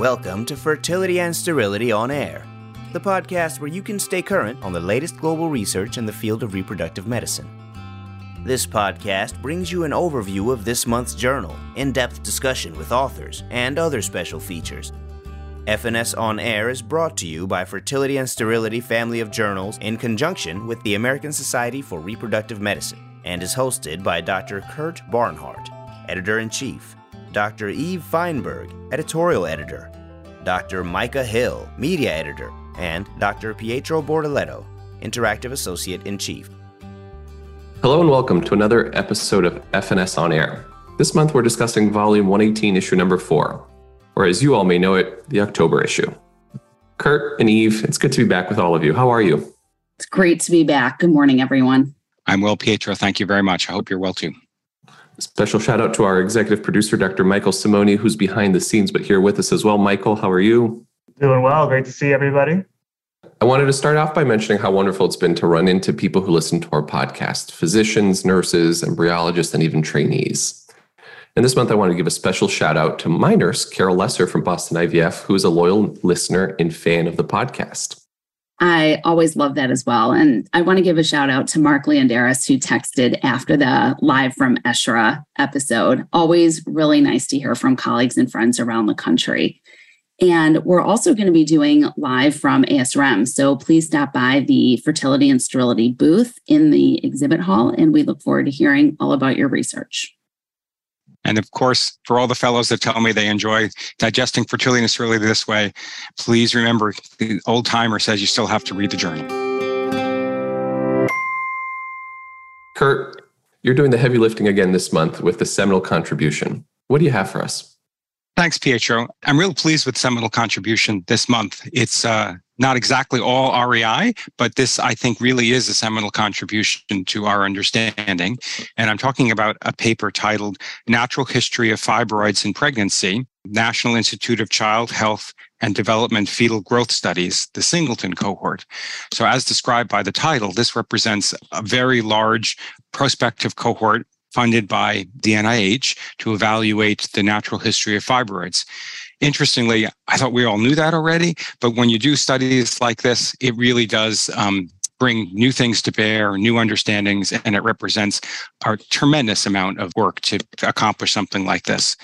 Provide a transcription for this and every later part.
Welcome to Fertility and Sterility on Air, the podcast where you can stay current on the latest global research in the field of reproductive medicine. This podcast brings you an overview of this month's journal, in depth discussion with authors, and other special features. FNS On Air is brought to you by Fertility and Sterility Family of Journals in conjunction with the American Society for Reproductive Medicine and is hosted by Dr. Kurt Barnhart, Editor in Chief, Dr. Eve Feinberg, Editorial Editor, Dr. Micah Hill, Media Editor, and Dr. Pietro Bortoletto, Interactive Associate in Chief. Hello and welcome to another episode of FNS On Air. This month we're discussing Volume 118, Issue Number 4, or as you all may know it, the October issue. Kurt and Eve, it's good to be back with all of you. How are you? It's great to be back. Good morning, everyone. I'm well, Pietro. Thank you very much. I hope you're well too. Special shout out to our executive producer, Dr. Michael Simoni, who's behind the scenes but here with us as well. Michael, how are you? Doing well. Great to see everybody. I wanted to start off by mentioning how wonderful it's been to run into people who listen to our podcast physicians, nurses, embryologists, and even trainees. And this month, I want to give a special shout out to my nurse, Carol Lesser from Boston IVF, who is a loyal listener and fan of the podcast. I always love that as well. And I want to give a shout out to Mark Leondires, who texted after the live from ESHRE episode. Always really nice to hear from colleagues and friends around the country. And we're also going to be doing live from ASRM. So please stop by the fertility and sterility booth in the exhibit hall. And we look forward to hearing all about your research. And of course, for all the fellows that tell me they enjoy digesting and sterility this way, please remember the old timer says you still have to read the journal. Kurt, you're doing the heavy lifting again this month with the seminal contribution. What do you have for us? Thanks, Pietro. I'm real pleased with seminal contribution this month. It's uh, not exactly all REI, but this, I think, really is a seminal contribution to our understanding. And I'm talking about a paper titled Natural History of Fibroids in Pregnancy, National Institute of Child Health and Development Fetal Growth Studies, the Singleton cohort. So, as described by the title, this represents a very large prospective cohort funded by the NIH to evaluate the natural history of fibroids. Interestingly, I thought we all knew that already, but when you do studies like this, it really does um, bring new things to bear, new understandings, and it represents a tremendous amount of work to, accomplish something like this.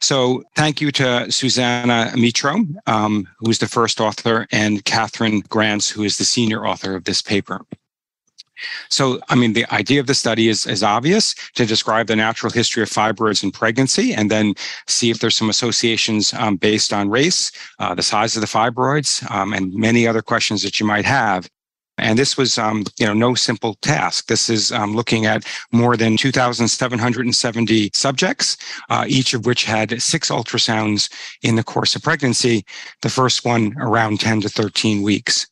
So, thank you to Susanna Mitro, um, who's the first author, and Katherine Grantz, who is the senior author of this paper. So, I mean, the idea of the study is, is obvious to describe the natural history of fibroids in pregnancy and then see if there's some associations um, based on race, uh, the size of the fibroids, um, and many other questions that you might have. And this was, um, you know, no simple task. This is um, looking at more than 2,770 subjects, uh, each of which had six ultrasounds in the course of pregnancy. The first one around 10 to 13 weeks.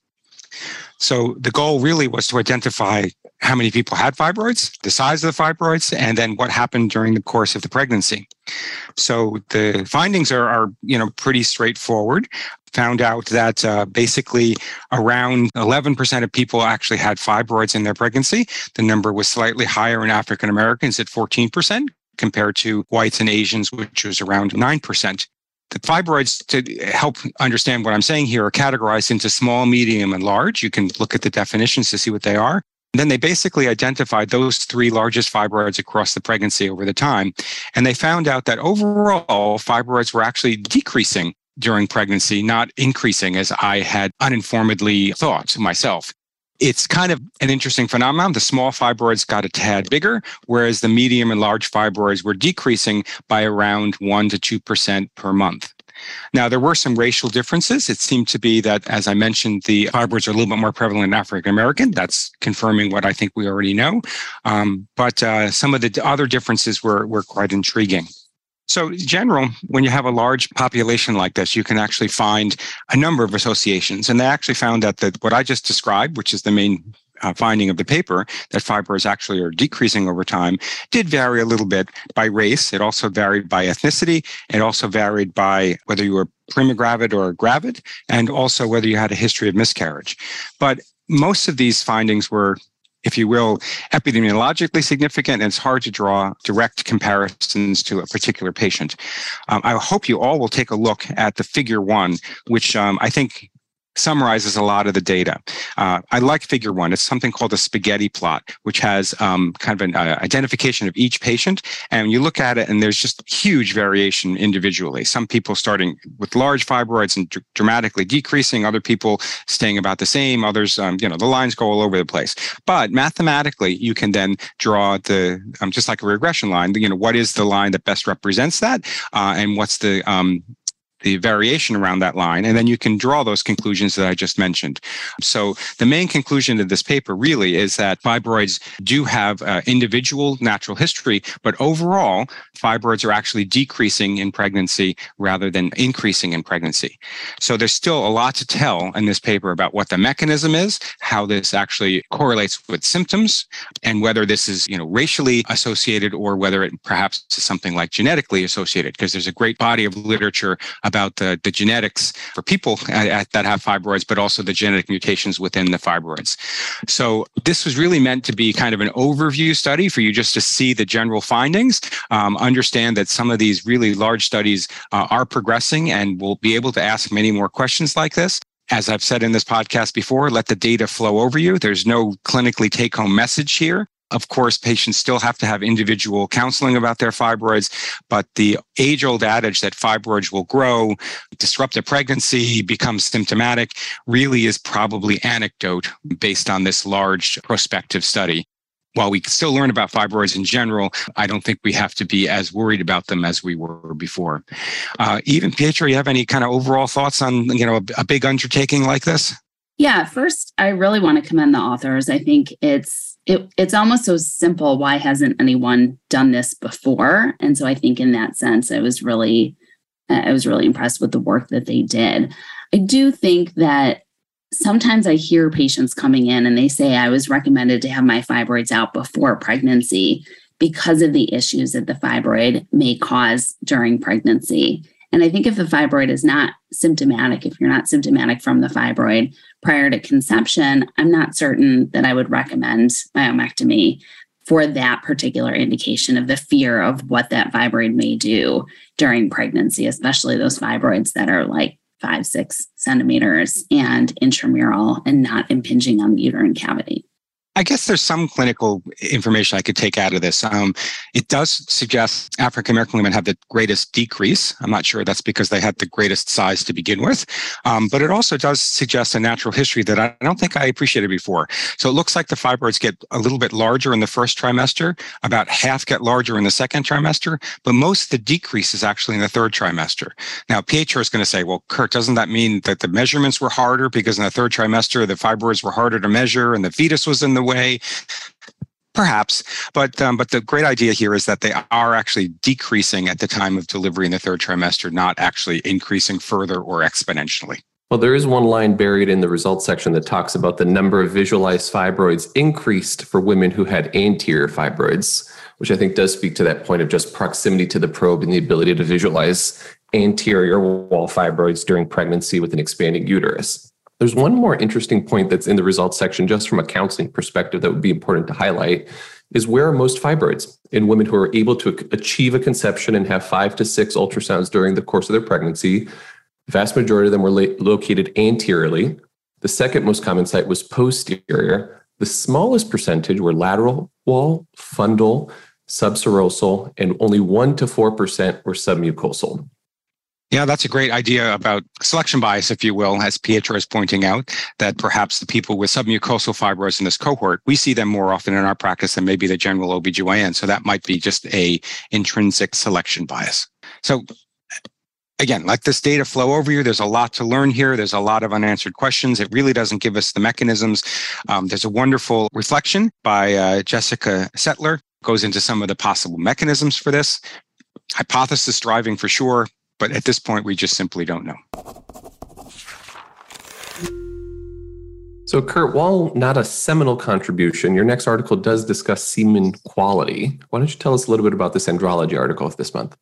So the goal really was to identify how many people had fibroids, the size of the fibroids, and then what happened during the course of the pregnancy. So the findings are, are you know, pretty straightforward. Found out that uh, basically around 11% of people actually had fibroids in their pregnancy. The number was slightly higher in African Americans at 14% compared to whites and Asians, which was around 9% the fibroids to help understand what I'm saying here are categorized into small, medium, and large. You can look at the definitions to see what they are. And then they basically identified those three largest fibroids across the pregnancy over the time. And they found out that overall fibroids were actually decreasing during pregnancy, not increasing as I had uninformedly thought myself it's kind of an interesting phenomenon. The small fibroids got a tad bigger, whereas the medium and large fibroids were decreasing by around 1 to 2% per month. Now, there were some racial differences. It seemed to be that, as I mentioned, the fibroids are a little bit more prevalent in African American. That's confirming what I think we already know. Um, but uh, some of the other differences were, were quite intriguing. So, in general, when you have a large population like this, you can actually find a number of associations. And they actually found that what I just described, which is the main uh, finding of the paper, that fibroids actually are decreasing over time, did vary a little bit by race. It also varied by ethnicity. It also varied by whether you were primogravid or gravid, and also whether you had a history of miscarriage. But most of these findings were if you will, epidemiologically significant, and it's hard to draw direct comparisons to a particular patient. Um, I hope you all will take a look at the figure one, which um, I think summarizes a lot of the data. Uh, I like figure one. It's something called a spaghetti plot, which has um, kind of an uh, identification of each patient. And you look at it and there's just huge variation individually. Some people starting with large fibroids and dr- dramatically decreasing, other people staying about the same, others, um, you know, the lines go all over the place. But mathematically, you can then draw the, um, just like a regression line, you know, what is the line that best represents that? Uh, and what's the um, the variation around that line, and then you can draw those conclusions that I just mentioned. So the main conclusion of this paper really is that fibroids do have uh, individual natural history, but overall, fibroids are actually decreasing in pregnancy rather than increasing in pregnancy. So there's still a lot to tell in this paper about what the mechanism is, how this actually correlates with symptoms, and whether this is, you know, racially associated or whether it perhaps is something like genetically associated, because there's a great body of literature about the, the genetics for people at, at, that have fibroids, but also the genetic mutations within the fibroids. So this was really meant to be kind of an overview study for you just to see the general findings, um, understand that some of these really large studies uh, are progressing and we'll be able to ask many more questions like this as I've said in this podcast before, let the data flow over you. There's no clinically take home message here. Of course, patients still have to have individual counseling about their fibroids, but the age old adage that fibroids will grow, disrupt a pregnancy, become symptomatic really is probably anecdote based on this large prospective study. While we still learn about fibroids in general, I don't think we have to be as worried about them as we were before. Uh, even Pietro, you have any kind of overall thoughts on you know a, a big undertaking like this? Yeah, first, I really want to commend the authors. I think it's it, it's almost so simple. Why hasn't anyone done this before? And so I think in that sense, I was really, I was really impressed with the work that they did. I do think that sometimes I hear patients coming in and they say, I was recommended to have my fibroids out before pregnancy because of the issues that the fibroid may cause during pregnancy. And I think if the fibroid is not symptomatic, if you're not symptomatic from the fibroid prior to conception, I'm not certain that I would recommend myomectomy for that particular indication of the fear of what that fibroid may do during pregnancy, especially those fibroids that are like five, six centimeters and intramural and not impinging on the uterine cavity. I guess there's some clinical information I could take out of this. Um, it does suggest African American women have the greatest decrease. I'm not sure that's because they had the greatest size to begin with, um, but it also does suggest a natural history that I don't think I appreciated before. So it looks like the fibroids get a little bit larger in the first trimester, about half get larger in the second trimester, but most of the decrease is actually in the third trimester. Now, Pietro is going to say, well, Kurt, doesn't that mean that the measurements were harder because in the third trimester, the fibroids were harder to measure and the fetus was in the way. Perhaps, but um, but the great idea here is that they are actually decreasing at the time of delivery in the third trimester, not actually increasing further or exponentially. Well, there is one line buried in the results section that talks about the number of visualized fibroids increased for women who had anterior fibroids, which I think does speak to that point of just proximity to the probe and the ability to visualize anterior wall fibroids during pregnancy with an expanding uterus. There's one more interesting point that's in the results section, just from a counseling perspective, that would be important to highlight is where are most fibroids in women who are able to achieve a conception and have five to six ultrasounds during the course of their pregnancy. The vast majority of them were located anteriorly. The second most common site was posterior. The smallest percentage were lateral wall, fundal, subserosal, and only 1% to 4% were submucosal. Yeah, that's a great idea about selection bias, if you will, as Pietro is pointing out, that perhaps the people with submucosal fibroids in this cohort, we see them more often in our practice than maybe the general OBGYN. So that might be just a intrinsic selection bias. So again, let this data flow over you. There's a lot to learn here. There's a lot of unanswered questions. It really doesn't give us the mechanisms. Um, there's a wonderful reflection by uh, Jessica Settler, goes into some of the possible mechanisms for this. Hypothesis driving for sure, but at this point, we just simply don't know. So, Kurt, while not a seminal contribution, your next article does discuss semen quality. Why don't you tell us a little bit about this andrology article of this month?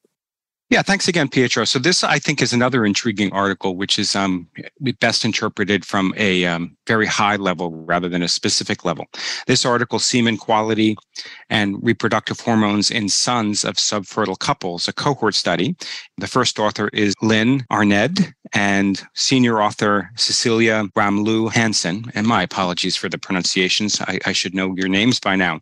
Yeah, thanks again, Pietro. So this, I think, is another intriguing article, which is um, best interpreted from a um, very high level rather than a specific level. This article, Semen Quality and Reproductive Hormones in Sons of Subfertile Couples, a cohort study. The first author is Linn Arendt and senior author Cecilia Ramlau-Hansen. And my apologies for the pronunciations. I, I should know your names by now.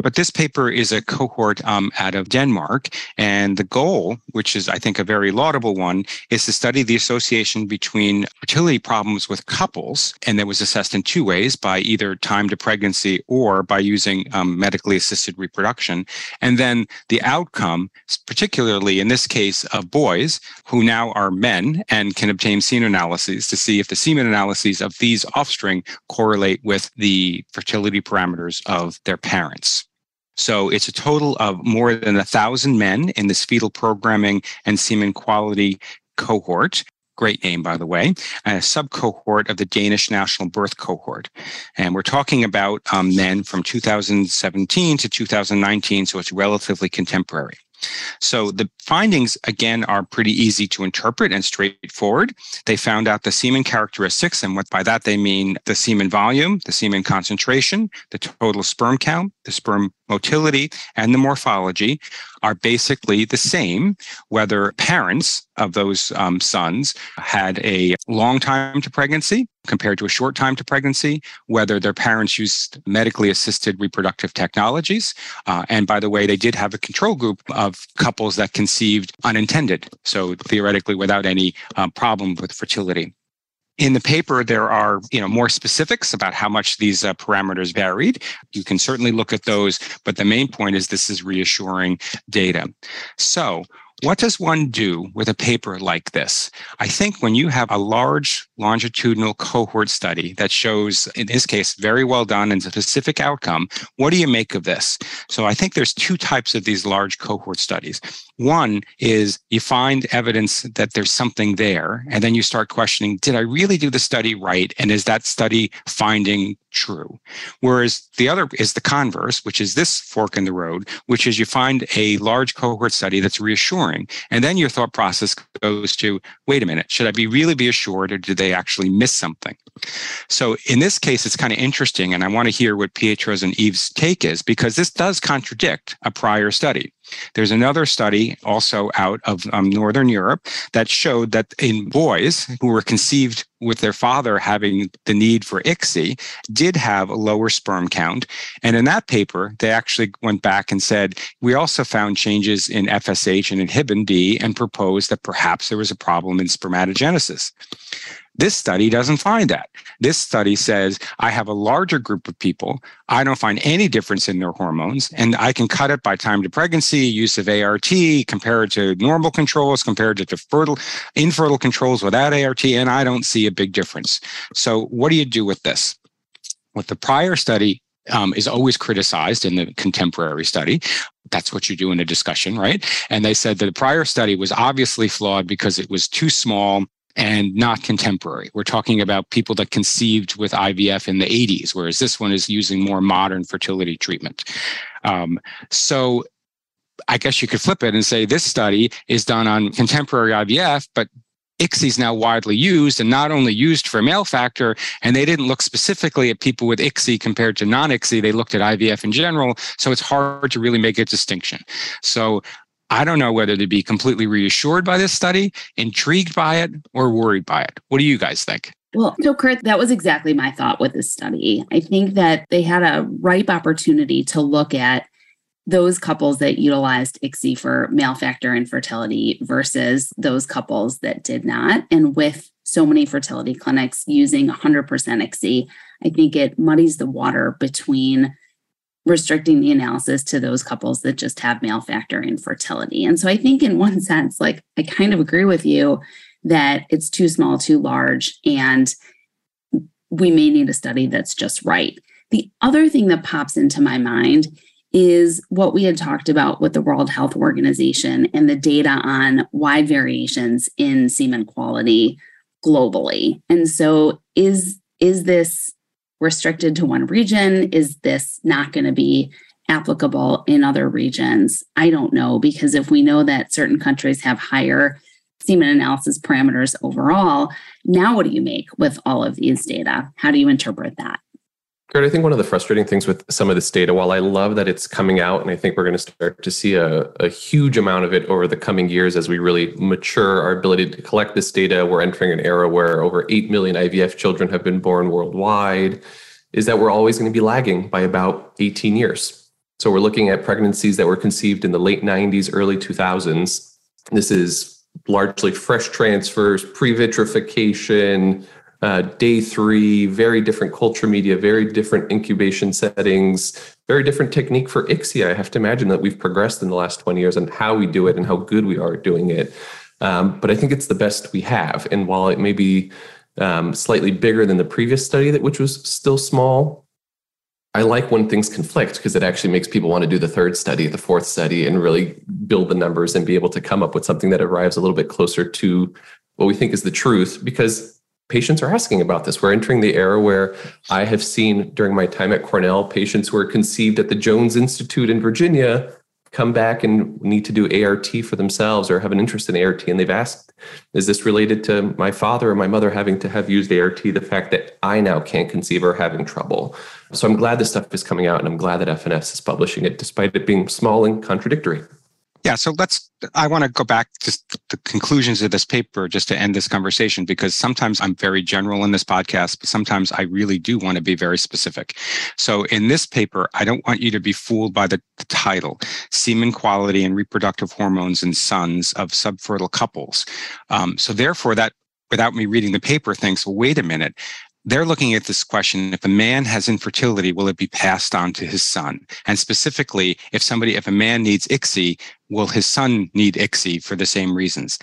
But this paper is a cohort um, out of Denmark. And the goal, which is, I think, a very laudable one, is to study the association between fertility problems with couples. And that was assessed in two ways by either time to pregnancy or by using um, medically assisted reproduction. And then the outcome, particularly in this case of boys who now are men and can obtain semen analyses to see if the semen analyses of these offspring correlate with the fertility parameters of their parents. So it's a total of more than a thousand men in this fetal programming and semen quality cohort. Great name, by the way, a sub cohort of the Danish National Birth Cohort. And we're talking about um, men from 2017 to 2019, so it's relatively contemporary. So the findings, again, are pretty easy to interpret and straightforward. They found out the semen characteristics, and what by that they mean the semen volume, the semen concentration, the total sperm count, the sperm motility, and the morphology are basically the same, whether parents of those um, sons had a long time to pregnancy compared to a short time to pregnancy, whether their parents used medically assisted reproductive technologies. Uh, and by the way, they did have a control group of couples that conceived unintended, so theoretically without any um, problem with fertility. In the paper, there are you know more specifics about how much these uh, parameters varied. You can certainly look at those, but the main point is this is reassuring data. So what does one do with a paper like this? I think when you have a large longitudinal cohort study that shows, in this case, very well done and specific outcome, what do you make of this? So I think there's two types of these large cohort studies. One is you find evidence that there's something there, and then you start questioning, did I really do the study right? And is that study finding true? Whereas the other is the converse, which is this fork in the road, which is you find a large cohort study that's reassuring. And then your thought process goes to, wait a minute, should I be really be assured or did they actually miss something? So in this case, it's kind of interesting. And I want to hear what Pietro's and Eve's take is because this does contradict a prior study. There's another study also out of um, Northern Europe that showed that in boys who were conceived with their father having the need for ICSI did have a lower sperm count. And in that paper, they actually went back and said, we also found changes in FSH and inhibin B and proposed that perhaps there was a problem in spermatogenesis. This study doesn't find that. This study says I have a larger group of people. I don't find any difference in their hormones, and I can cut it by time to pregnancy, use of ART, compare it to normal controls, compare it to fertile, infertile controls without ART, and I don't see a big difference. So, what do you do with this? With the prior study, um, is always criticized in the contemporary study. That's what you do in a discussion, right? And they said that the prior study was obviously flawed because it was too small and not contemporary. We're talking about people that conceived with IVF in the 80s, whereas this one is using more modern fertility treatment. Um, so I guess you could flip it and say this study is done on contemporary IVF, but ICSI is now widely used and not only used for male factor, and they didn't look specifically at people with ICSI compared to non ICSI. They looked at IVF in general. So it's hard to really make a distinction. So I don't know whether to be completely reassured by this study, intrigued by it, or worried by it. What do you guys think? Well, so Kurt, that was exactly my thought with this study. I think that they had a ripe opportunity to look at those couples that utilized ICSI for male factor infertility versus those couples that did not. And with so many fertility clinics using 100% ICSI, I think it muddies the water between restricting the analysis to those couples that just have male factor infertility. And so I think, in one sense, like I kind of agree with you that it's too small, too large, and we may need a study that's just right. The other thing that pops into my mind is what we had talked about with the World Health Organization and the data on wide variations in semen quality globally. And so is is this restricted to one region? Is this not going to be applicable in other regions? I don't know, because if we know that certain countries have higher semen analysis parameters overall, now what do you make with all of these data? How do you interpret that? I think one of the frustrating things with some of this data, while I love that it's coming out, and I think we're going to start to see a, a, huge amount of it over the coming years as we really mature our ability to collect this data. We're entering an era where over 8 million IVF children have been born worldwide, is that we're always going to be lagging by about 18 years. So we're looking at pregnancies that were conceived in the late 90s, early 2000s. This is largely fresh transfers, pre vitrification uh, day three, very different culture media, very different incubation settings, very different technique for ICSI. I have to imagine that we've progressed in the last 20 years on how we do it and how good we are doing it. Um, but I think it's the best we have. And while it may be um, slightly bigger than the previous study, that which was still small, I like when things conflict because it actually makes people want to do the third study, the fourth study, and really build the numbers and be able to come up with something that arrives a little bit closer to what we think is the truth. Because patients are asking about this. We're entering the era where I have seen during my time at Cornell patients who are conceived at the Jones Institute in Virginia come back and need to do ART for themselves or have an interest in ART. And they've asked, is this related to my father or my mother having to have used ART? The fact that I now can't conceive or having trouble. So I'm glad this stuff is coming out and I'm glad that FNS is publishing it despite it being small and contradictory. Yeah, so let's. I want to go back to the conclusions of this paper just to end this conversation because sometimes I'm very general in this podcast, but sometimes I really do want to be very specific. So in this paper, I don't want you to be fooled by the, the title Semen Quality and Reproductive Hormones in Sons of Subfertile Couples. Um, so therefore, that without me reading the paper thinks, well, wait a minute they're looking at this question if a man has infertility will it be passed on to his son and specifically if somebody if a man needs ICSI will his son need ICSI for the same reasons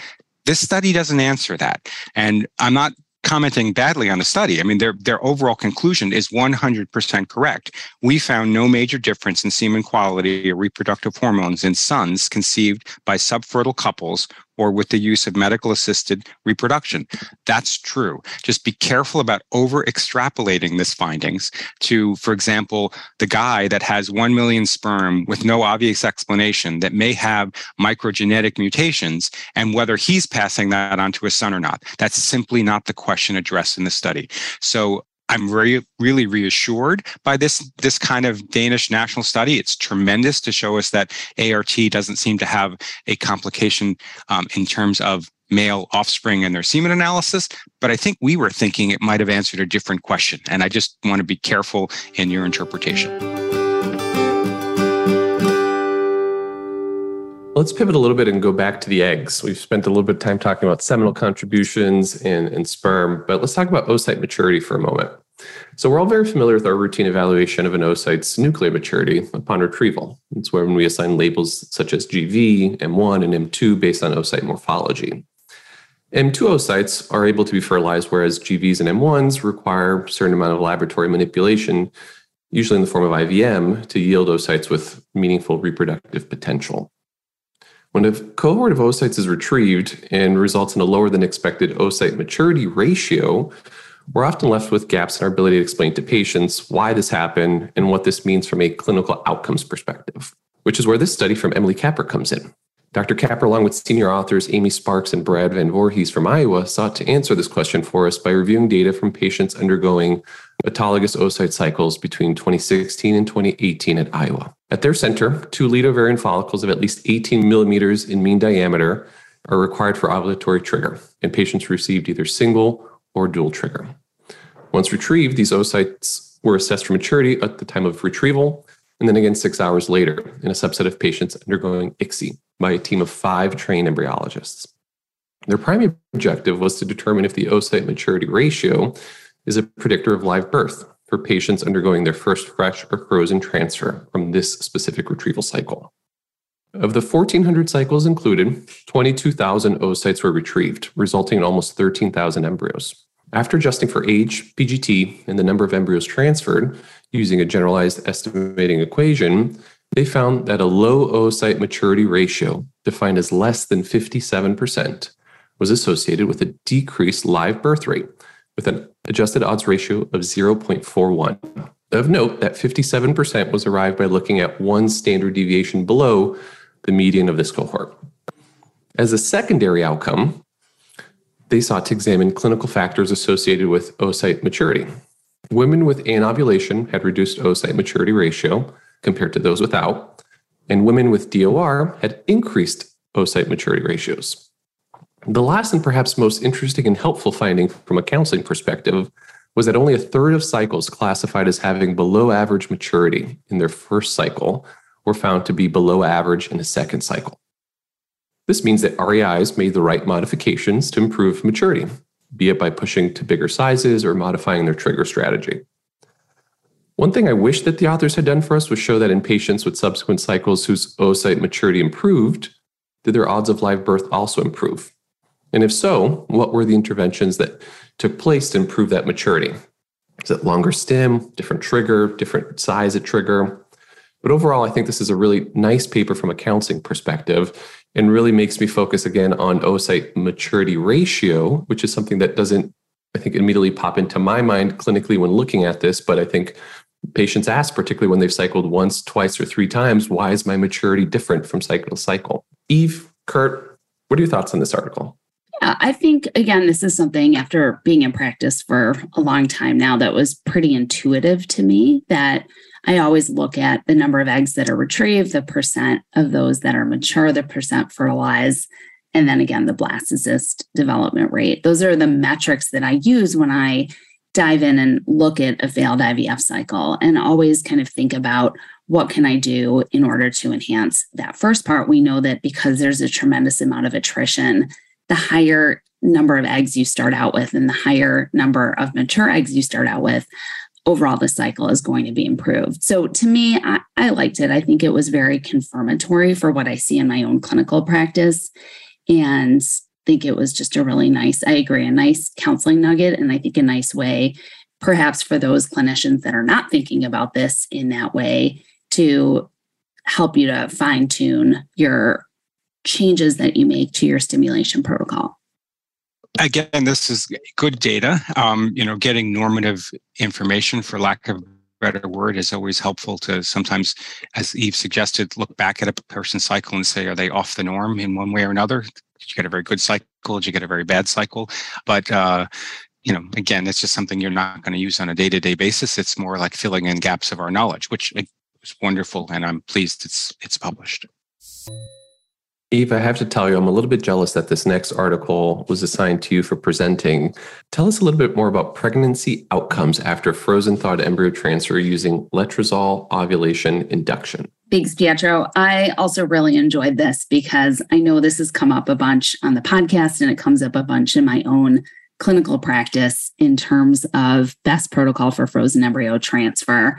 this study doesn't answer that and i'm not commenting badly on the study. I mean, their their overall conclusion is 100% correct. We found no major difference in semen quality or reproductive hormones in sons conceived by subfertile couples or with the use of medical assisted reproduction. That's true. Just be careful about over extrapolating this findings to, for example, the guy that has 1 million sperm with no obvious explanation that may have microgenetic mutations and whether he's passing that on to his son or not. That's simply not the question addressed in the study. So I'm very, really reassured by this, this kind of Danish national study. It's tremendous to show us that ART doesn't seem to have a complication um, in terms of male offspring and their semen analysis. But I think we were thinking it might have answered a different question. And I just want to be careful in your interpretation. Let's pivot a little bit and go back to the eggs. We've spent a little bit of time talking about seminal contributions and, and sperm, but let's talk about oocyte maturity for a moment. So we're all very familiar with our routine evaluation of an oocyte's nuclear maturity upon retrieval. It's when we assign labels such as GV, M1, and M2 based on oocyte morphology. M2 oocytes are able to be fertilized, whereas GVs and M1s require a certain amount of laboratory manipulation, usually in the form of IVM, to yield oocytes with meaningful reproductive potential. When a cohort of oocytes is retrieved and results in a lower than expected oocyte maturity ratio, we're often left with gaps in our ability to explain to patients why this happened and what this means from a clinical outcomes perspective, which is where this study from Emily Capper comes in. Dr. Capper, along with senior authors Amy Sparks and Brad Van Voorhis from Iowa, sought to answer this question for us by reviewing data from patients undergoing autologous oocyte cycles between 2016 and 2018 at Iowa. At their center, two lead ovarian follicles of at least 18 millimeters in mean diameter are required for ovulatory trigger, and patients received either single or dual trigger. Once retrieved, these oocytes were assessed for maturity at the time of retrieval, and then again six hours later in a subset of patients undergoing ICSI by a team of five trained embryologists. Their primary objective was to determine if the oocyte maturity ratio is a predictor of live birth for patients undergoing their first fresh or frozen transfer from this specific retrieval cycle. Of the 1,400 cycles included, 22,000 oocytes were retrieved, resulting in almost 13,000 embryos. After adjusting for age, PGT, and the number of embryos transferred using a generalized estimating equation, they found that a low oocyte maturity ratio, defined as less than 57%, was associated with a decreased live birth rate with an adjusted odds ratio of 0.41. Of note, that 57% was arrived by looking at one standard deviation below the median of this cohort. As a secondary outcome, they sought to examine clinical factors associated with oocyte maturity. Women with anovulation had reduced oocyte maturity ratio compared to those without, and women with DOR had increased oocyte maturity ratios. The last and perhaps most interesting and helpful finding from a counseling perspective was that only a third of cycles classified as having below average maturity in their first cycle were found to be below average in a second cycle. This means that REIs made the right modifications to improve maturity, be it by pushing to bigger sizes or modifying their trigger strategy. One thing I wish that the authors had done for us was show that in patients with subsequent cycles whose oocyte maturity improved, did their odds of live birth also improve? And if so, what were the interventions that took place to improve that maturity? Is it longer stem, different trigger, different size of trigger? But overall, I think this is a really nice paper from a counseling perspective and really makes me focus again on oocyte maturity ratio, which is something that doesn't, I think, immediately pop into my mind clinically when looking at this. But I think patients ask, particularly when they've cycled once, twice, or three times, why is my maturity different from cycle to cycle? Eve, Kurt, what are your thoughts on this article? Uh, I think, again, this is something after being in practice for a long time now that was pretty intuitive to me that I always look at the number of eggs that are retrieved, the percent of those that are mature, the percent fertilized, and then again, the blastocyst development rate. Those are the metrics that I use when I dive in and look at a failed IVF cycle and always kind of think about what can I do in order to enhance that first part. We know that because there's a tremendous amount of attrition, the higher number of eggs you start out with and the higher number of mature eggs you start out with, overall the cycle is going to be improved. So to me, I, I liked it. I think it was very confirmatory for what I see in my own clinical practice. And think it was just a really nice, I agree, a nice counseling nugget. And I think a nice way, perhaps for those clinicians that are not thinking about this in that way, to help you to fine tune your changes that you make to your stimulation protocol again, this is good data. Um, you know, getting normative information, for lack of better word, is always helpful to sometimes, as Eve suggested, look back at a person's cycle and say, are they off the norm in one way or another? Did you get a very good cycle? Did you get a very bad cycle? But uh, you know, again, it's just something you're not going to use on a day-to-day basis. It's more like filling in gaps of our knowledge, which is wonderful, and I'm pleased it's it's published. Eve, I have to tell you, I'm a little bit jealous that this next article was assigned to you for presenting. Tell us a little bit more about pregnancy outcomes after frozen thawed embryo transfer using letrozole ovulation induction. Thanks, Pietro. I also really enjoyed this because I know this has come up a bunch on the podcast and it comes up a bunch in my own clinical practice in terms of best protocol for frozen embryo transfer.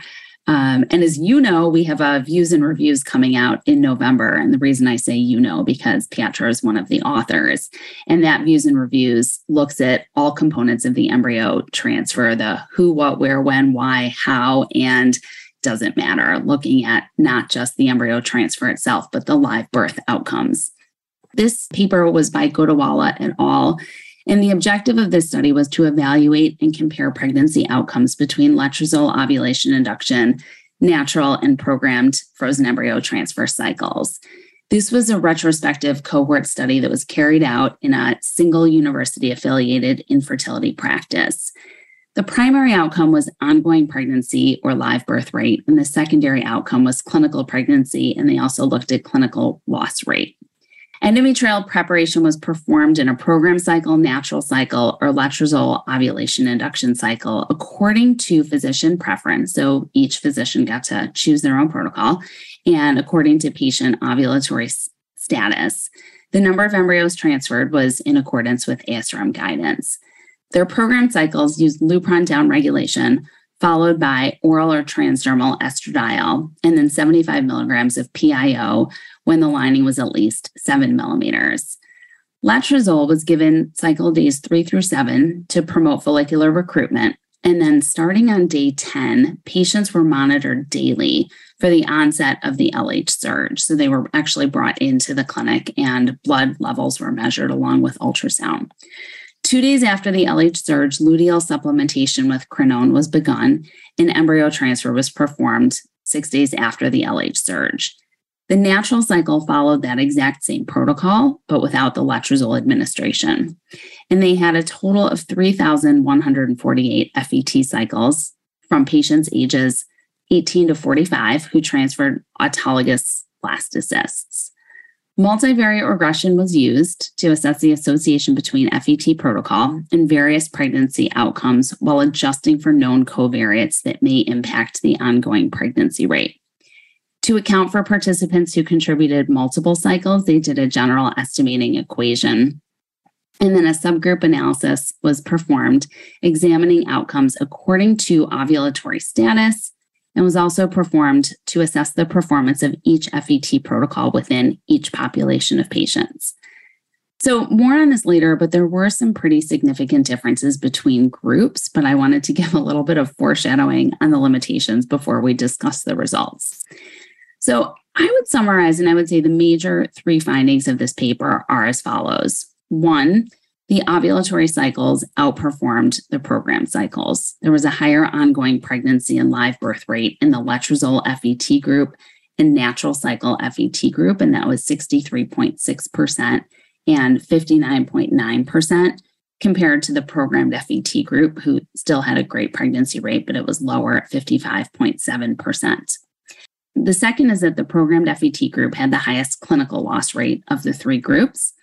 Um, and as you know, we have uh, views and reviews coming out in November. And the reason I say you know, because Pietro is one of the authors. And that views and reviews looks at all components of the embryo transfer the who, what, where, when, why, how, and doesn't matter, looking at not just the embryo transfer itself, but the live birth outcomes. This paper was by Ghotawala et al. And the objective of this study was to evaluate and compare pregnancy outcomes between letrozole ovulation induction, natural and programmed frozen embryo transfer cycles. This was a retrospective cohort study that was carried out in a single university affiliated infertility practice. The primary outcome was ongoing pregnancy or live birth rate, and the secondary outcome was clinical pregnancy, and they also looked at clinical loss rate. Endometrial preparation was performed in a program cycle, natural cycle, or letrozole ovulation induction cycle according to physician preference. So each physician got to choose their own protocol and according to patient ovulatory status. The number of embryos transferred was in accordance with ASRM guidance. Their program cycles used Lupron downregulation, followed by oral or transdermal estradiol, and then 75 milligrams of PIO when the lining was at least seven millimeters. Letrozole was given cycle days three through seven to promote follicular recruitment. And then starting on day 10, patients were monitored daily for the onset of the LH surge. So they were actually brought into the clinic and blood levels were measured along with ultrasound. Two days after the LH surge, luteal supplementation with Crinone was begun, and embryo transfer was performed six days after the LH surge. The natural cycle followed that exact same protocol, but without the letrozole administration. And they had a total of 3,148 FET cycles from patients ages 18 to 45 who transferred autologous blastocysts. Multivariate regression was used to assess the association between FET protocol and various pregnancy outcomes while adjusting for known covariates that may impact the ongoing pregnancy rate. To account for participants who contributed multiple cycles, they did a general estimating equation. And then a subgroup analysis was performed, examining outcomes according to ovulatory status, and was also performed to assess the performance of each FET protocol within each population of patients. So, more on this later, but there were some pretty significant differences between groups. But I wanted to give a little bit of foreshadowing on the limitations before we discuss the results. So, I would summarize and I would say the major three findings of this paper are as follows. One, the ovulatory cycles outperformed the program cycles. There was a higher ongoing pregnancy and live birth rate in the letrozole FET group and natural cycle FET group, and that was 63.6% and 59.9% compared to the programmed FET group, who still had a great pregnancy rate, but it was lower at 55.7%. The second is that the programmed FET group had the highest clinical loss rate of the three groups.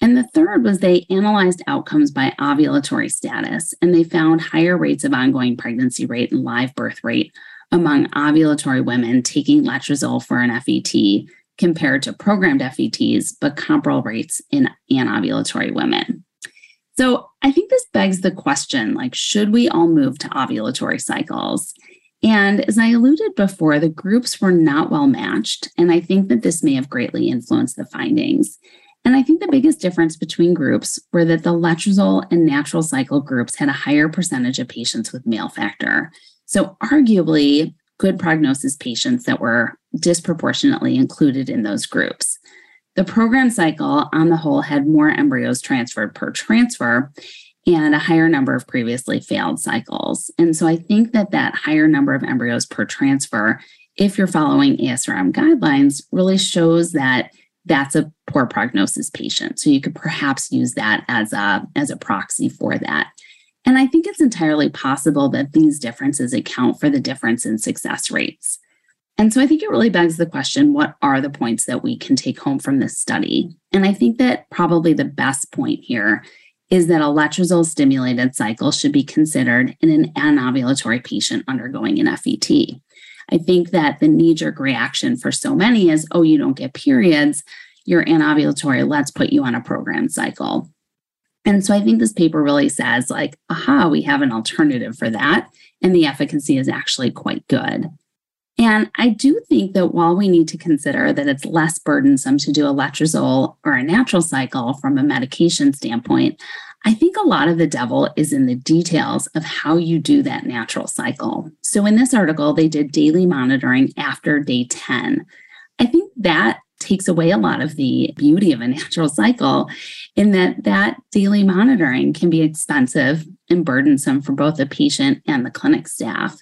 And the third was they analyzed outcomes by ovulatory status, and they found higher rates of ongoing pregnancy rate and live birth rate among ovulatory women taking letrozole for an FET compared to programmed FETs, but comparable rates in anovulatory women. So I think this begs the question like, should we all move to ovulatory cycles? And as I alluded before, the groups were not well matched. And I think that this may have greatly influenced the findings. And I think the biggest difference between groups were that the letrozole and natural cycle groups had a higher percentage of patients with male factor. So, arguably, good prognosis patients that were disproportionately included in those groups. The program cycle, on the whole, had more embryos transferred per transfer and a higher number of previously failed cycles. And so I think that that higher number of embryos per transfer, if you're following ASRM guidelines, really shows that that's a poor prognosis patient. So you could perhaps use that as a as a proxy for that. And I think it's entirely possible that these differences account for the difference in success rates. And so I think it really begs the question what are the points that we can take home from this study? And I think that probably the best point here is that a letrozole stimulated cycle should be considered in an anovulatory patient undergoing an FET. I think that the knee jerk reaction for so many is, oh, you don't get periods, you're anovulatory, let's put you on a program cycle. And so I think this paper really says, like, aha, we have an alternative for that. And the efficacy is actually quite good. And I do think that while we need to consider that it's less burdensome to do a letrozole or a natural cycle from a medication standpoint, I think a lot of the devil is in the details of how you do that natural cycle. So in this article, they did daily monitoring after day 10. I think that takes away a lot of the beauty of a natural cycle in that that daily monitoring can be expensive and burdensome for both the patient and the clinic staff.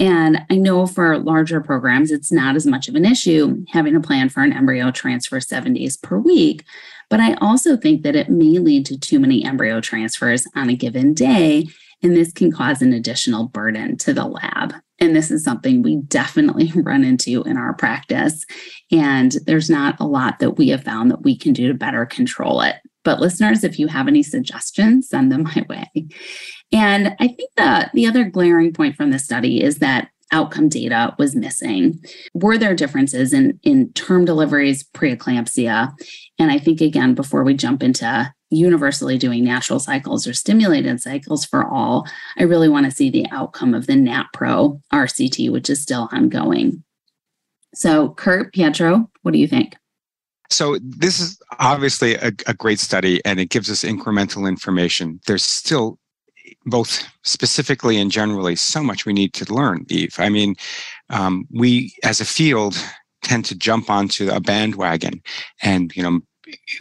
And I know for larger programs, it's not as much of an issue having a plan for an embryo transfer seven days per week. But I also think that it may lead to too many embryo transfers on a given day. And this can cause an additional burden to the lab. And this is something we definitely run into in our practice. And there's not a lot that we have found that we can do to better control it. But listeners, if you have any suggestions, send them my way. And I think the, the other glaring point from this study is that outcome data was missing. Were there differences in, in term deliveries, preeclampsia? And I think, again, before we jump into universally doing natural cycles or stimulated cycles for all, I really want to see the outcome of the NAPRO RCT, which is still ongoing. So, Kurt, Pietro, what do you think? So, this is obviously a, a great study and it gives us incremental information. There's still both specifically and generally so much we need to learn eve i mean um, we as a field tend to jump onto a bandwagon and you know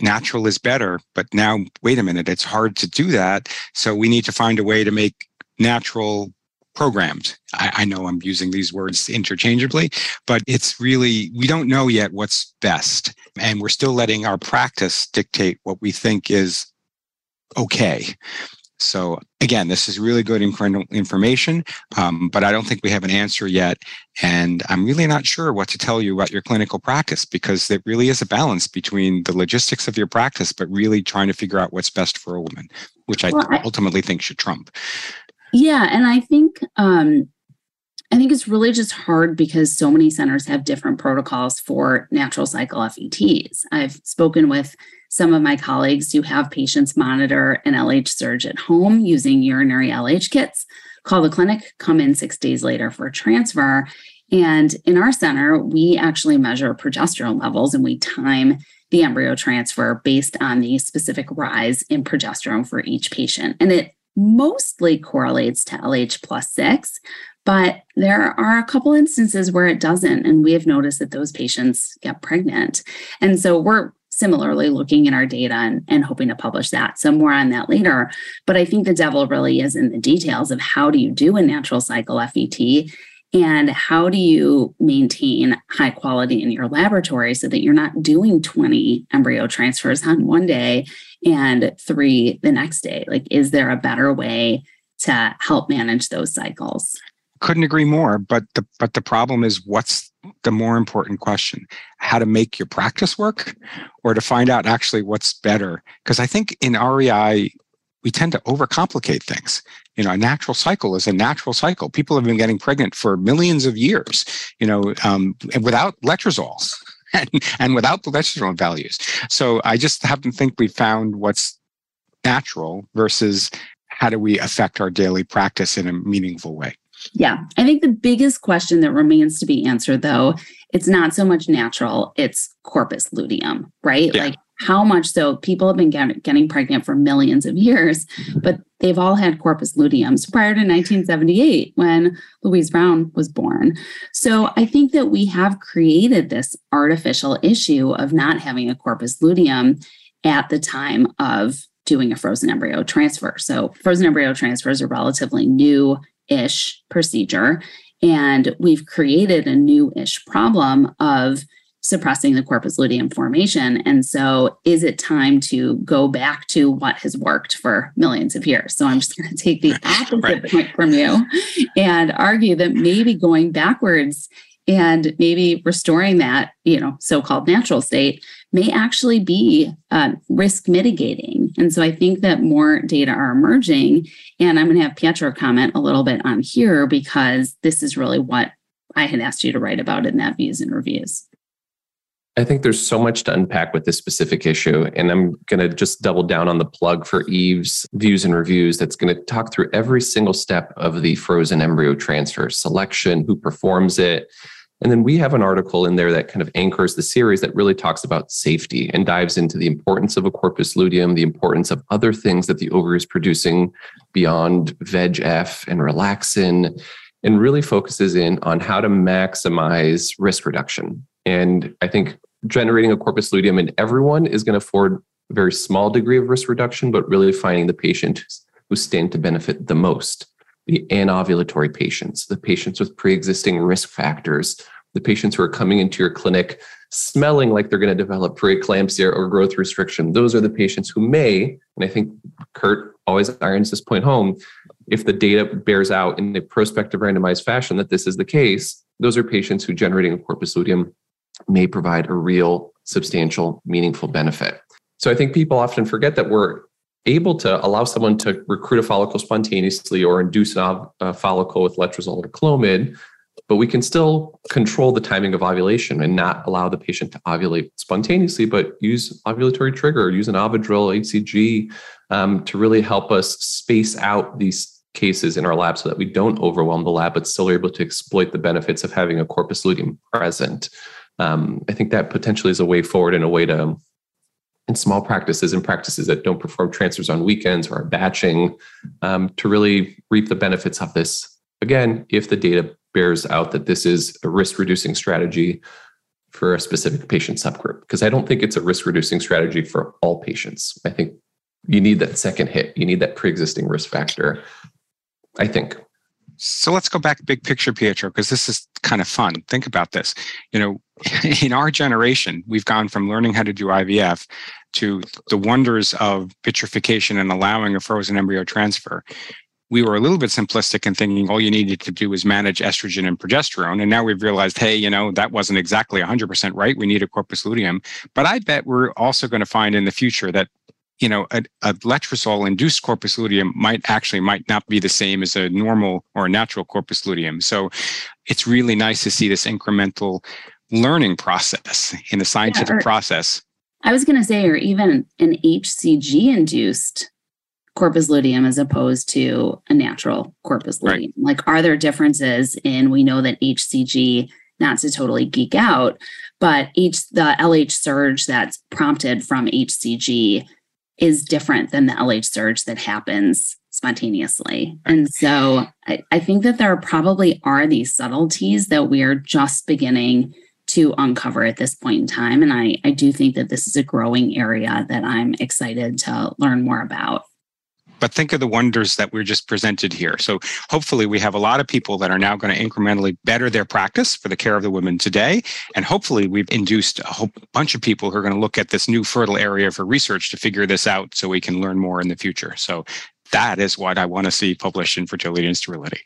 natural is better, but now, wait a minute, it's hard to do that. So we need to find a way to make natural programmed. I, I, know I'm using these words interchangeably, but it's really, we don't know yet what's best. And we're still letting our practice dictate what we think is okay. So again, this is really good information, um, but I don't think we have an answer yet. And I'm really not sure what to tell you about your clinical practice because there really is a balance between the logistics of your practice, but really trying to figure out what's best for a woman, which I, well, I ultimately think should trump. Yeah, and I think um, I think it's really just hard because so many centers have different protocols for natural cycle FETs. I've spoken with some of my colleagues who have patients monitor an LH surge at home using urinary LH kits, call the clinic, come in six days later for transfer. And in our center, we actually measure progesterone levels and we time the embryo transfer based on the specific rise in progesterone for each patient. And it mostly correlates to LH plus six, but there are a couple instances where it doesn't. And we have noticed that those patients get pregnant. And so we're similarly looking in our data and, and hoping to publish that. So more on that later. But I think the devil really is in the details of how do you do a natural cycle FET and how do you maintain high quality in your laboratory so that you're not doing 20 embryo transfers on one day and three the next day? Like, is there a better way to help manage those cycles? Couldn't agree more. But the but the problem is what's the more important question? How to make your practice work or to find out actually what's better? Because I think in REI, we tend to overcomplicate things. You know, a natural cycle is a natural cycle. People have been getting pregnant for millions of years, you know, um, without letrozols and, and without the letrozole values. So I just happen to think we found what's natural versus how do we affect our daily practice in a meaningful way. Yeah. I think the biggest question that remains to be answered, though, it's not so much natural, it's corpus luteum, right? Yeah. Like how much so people have been get, getting pregnant for millions of years, but they've all had corpus luteums prior to 1978 when Louise Brown was born. So I think that we have created this artificial issue of not having a corpus luteum at the time of doing a frozen embryo transfer. So frozen embryo transfers are relatively new ish procedure. And we've created a new ish problem of suppressing the corpus luteum formation. And so, is it time to go back to what has worked for millions of years? So, I'm just going to take the opposite right. point from you and argue that maybe going backwards and maybe restoring that, you know, so-called natural state may actually be uh, risk mitigating. And so I think that more data are emerging. And I'm going to have Pietro comment a little bit on here because this is really what I had asked you to write about in that views and reviews. I think there's so much to unpack with this specific issue. And I'm going to just double down on the plug for Eve's views and reviews that's going to talk through every single step of the frozen embryo transfer selection, who performs it, and then we have an article in there that kind of anchors the series that really talks about safety and dives into the importance of a corpus luteum, the importance of other things that the ovary is producing beyond VEGF and relaxin, and really focuses in on how to maximize risk reduction. And I think generating a corpus luteum in everyone is going to afford a very small degree of risk reduction, but really finding the patient who stand to benefit the most the anovulatory patients, the patients with pre existing risk factors, the patients who are coming into your clinic smelling like they're going to develop preeclampsia or growth restriction. Those are the patients who may, and I think Kurt always irons this point home, if the data bears out in a prospective randomized fashion that this is the case, those are patients who generating a corpus luteum may provide a real, substantial, meaningful benefit. So I think people often forget that we're able to allow someone to recruit a follicle spontaneously or induce a follicle with letrozole or clomid, but we can still control the timing of ovulation and not allow the patient to ovulate spontaneously, but use ovulatory trigger, use an Ovidrel, HCG um, to really help us space out these cases in our lab so that we don't overwhelm the lab, but still are able to exploit the benefits of having a corpus luteum present. Um, I think that potentially is a way forward and a way to in small practices and practices that don't perform transfers on weekends or are batching um, to really reap the benefits of this. Again, if the data bears out that this is a risk reducing strategy for a specific patient subgroup because I don't think it's a risk reducing strategy for all patients. I think you need that second hit, you need that pre existing risk factor. I think. So let's go back big picture, Pietro, because this is kind of fun. Think about this. You know, in our generation, we've gone from learning how to do IVF to the wonders of vitrification and allowing a frozen embryo transfer we were a little bit simplistic in thinking all you needed to do was manage estrogen and progesterone. And now we've realized, hey, you know, that wasn't exactly 100% right. We need a corpus luteum. But I bet we're also going to find in the future that, you know, a, a letrozole induced corpus luteum might actually might not be the same as a normal or a natural corpus luteum. So it's really nice to see this incremental learning process in the scientific yeah, or, process. I was going to say, or even an HCG induced corpus luteum as opposed to a natural corpus luteum? Right. Like, are there differences in we know that HCG, not to totally geek out, but each the LH surge that's prompted from HCG is different than the LH surge that happens spontaneously. And so I, I think that there probably are these subtleties that we are just beginning to uncover at this point in time. And I, I do think that this is a growing area that I'm excited to learn more about but think of the wonders that we're just presented here. So hopefully we have a lot of people that are now going to incrementally better their practice for the care of the women today. And hopefully we've induced a whole bunch of people who are going to look at this new fertile area for research to figure this out so we can learn more in the future. So that is what I want to see published in fertility and sterility.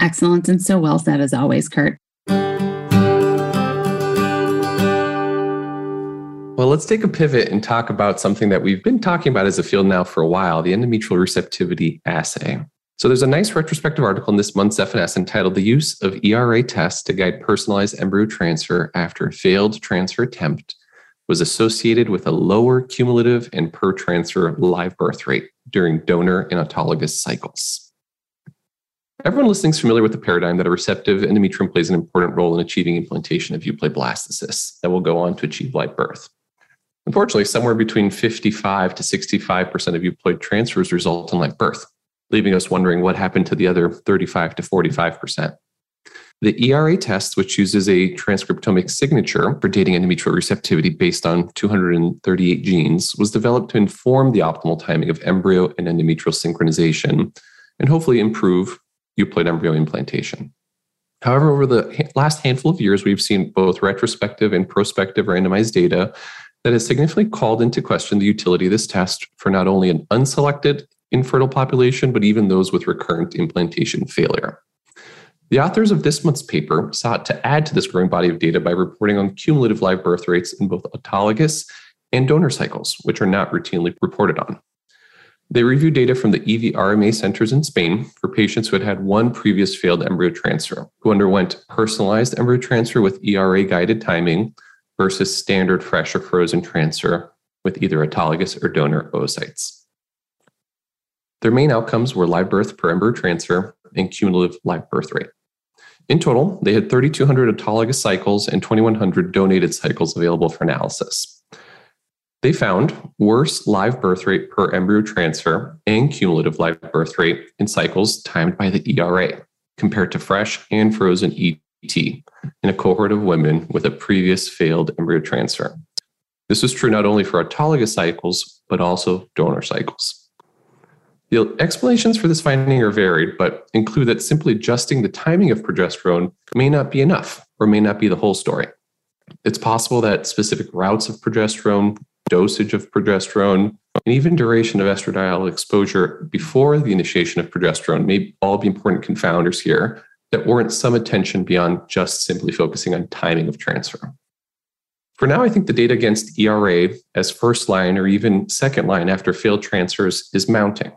Excellent. And so well said as always, Kurt. Well, let's take a pivot and talk about something that we've been talking about as a field now for a while the endometrial receptivity assay. So, there's a nice retrospective article in this month's FNS entitled The Use of ERA Tests to Guide Personalized Embryo Transfer After a Failed Transfer Attempt was associated with a lower cumulative and per transfer live birth rate during donor and autologous cycles. Everyone listening is familiar with the paradigm that a receptive endometrium plays an important role in achieving implantation of euploid blastocysts that will go on to achieve live birth. Unfortunately, somewhere between 55 to 65% of euploid transfers result in live birth, leaving us wondering what happened to the other 35 to 45%. The ERA test, which uses a transcriptomic signature for dating endometrial receptivity based on 238 genes, was developed to inform the optimal timing of embryo and endometrial synchronization and hopefully improve euploid embryo implantation. However, over the last handful of years, we've seen both retrospective and prospective randomized data that has significantly called into question the utility of this test for not only an unselected infertile population, but even those with recurrent implantation failure. The authors of this month's paper sought to add to this growing body of data by reporting on cumulative live birth rates in both autologous and donor cycles, which are not routinely reported on. They reviewed data from the IVIRMA centers in Spain for patients who had had one previous failed embryo transfer, who underwent personalized embryo transfer with ERA guided timing versus standard fresh or frozen transfer with either autologous or donor oocytes. Their main outcomes were live birth per embryo transfer and cumulative live birth rate. In total, they had 3,200 autologous cycles and 2,100 donated cycles available for analysis. They found worse live birth rate per embryo transfer and cumulative live birth rate in cycles timed by the ERA compared to fresh and frozen in a cohort of women with a previous failed embryo transfer. This was true not only for autologous cycles, but also donor cycles. The explanations for this finding are varied, but include that simply adjusting the timing of progesterone may not be enough or may not be the whole story. It's possible that specific routes of progesterone, dosage of progesterone, and even duration of estradiol exposure before the initiation of progesterone may all be important confounders here that warrant some attention beyond just simply focusing on timing of transfer. For now, I think the data against ERA as first line or even second line after failed transfers is mounting.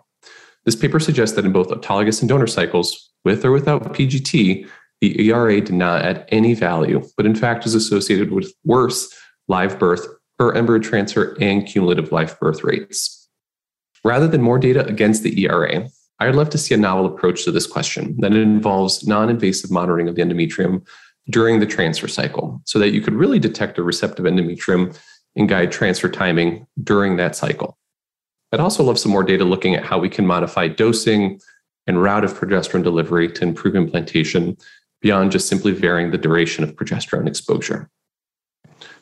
This paper suggests that in both autologous and donor cycles, with or without PGT, the ERA did not add any value, but in fact is associated with worse live birth per embryo transfer and cumulative live birth rates. Rather than more data against the ERA, I'd love to see a novel approach to this question that involves non invasive monitoring of the endometrium during the transfer cycle so that you could really detect a receptive endometrium and guide transfer timing during that cycle. I'd also love some more data looking at how we can modify dosing and route of progesterone delivery to improve implantation beyond just simply varying the duration of progesterone exposure.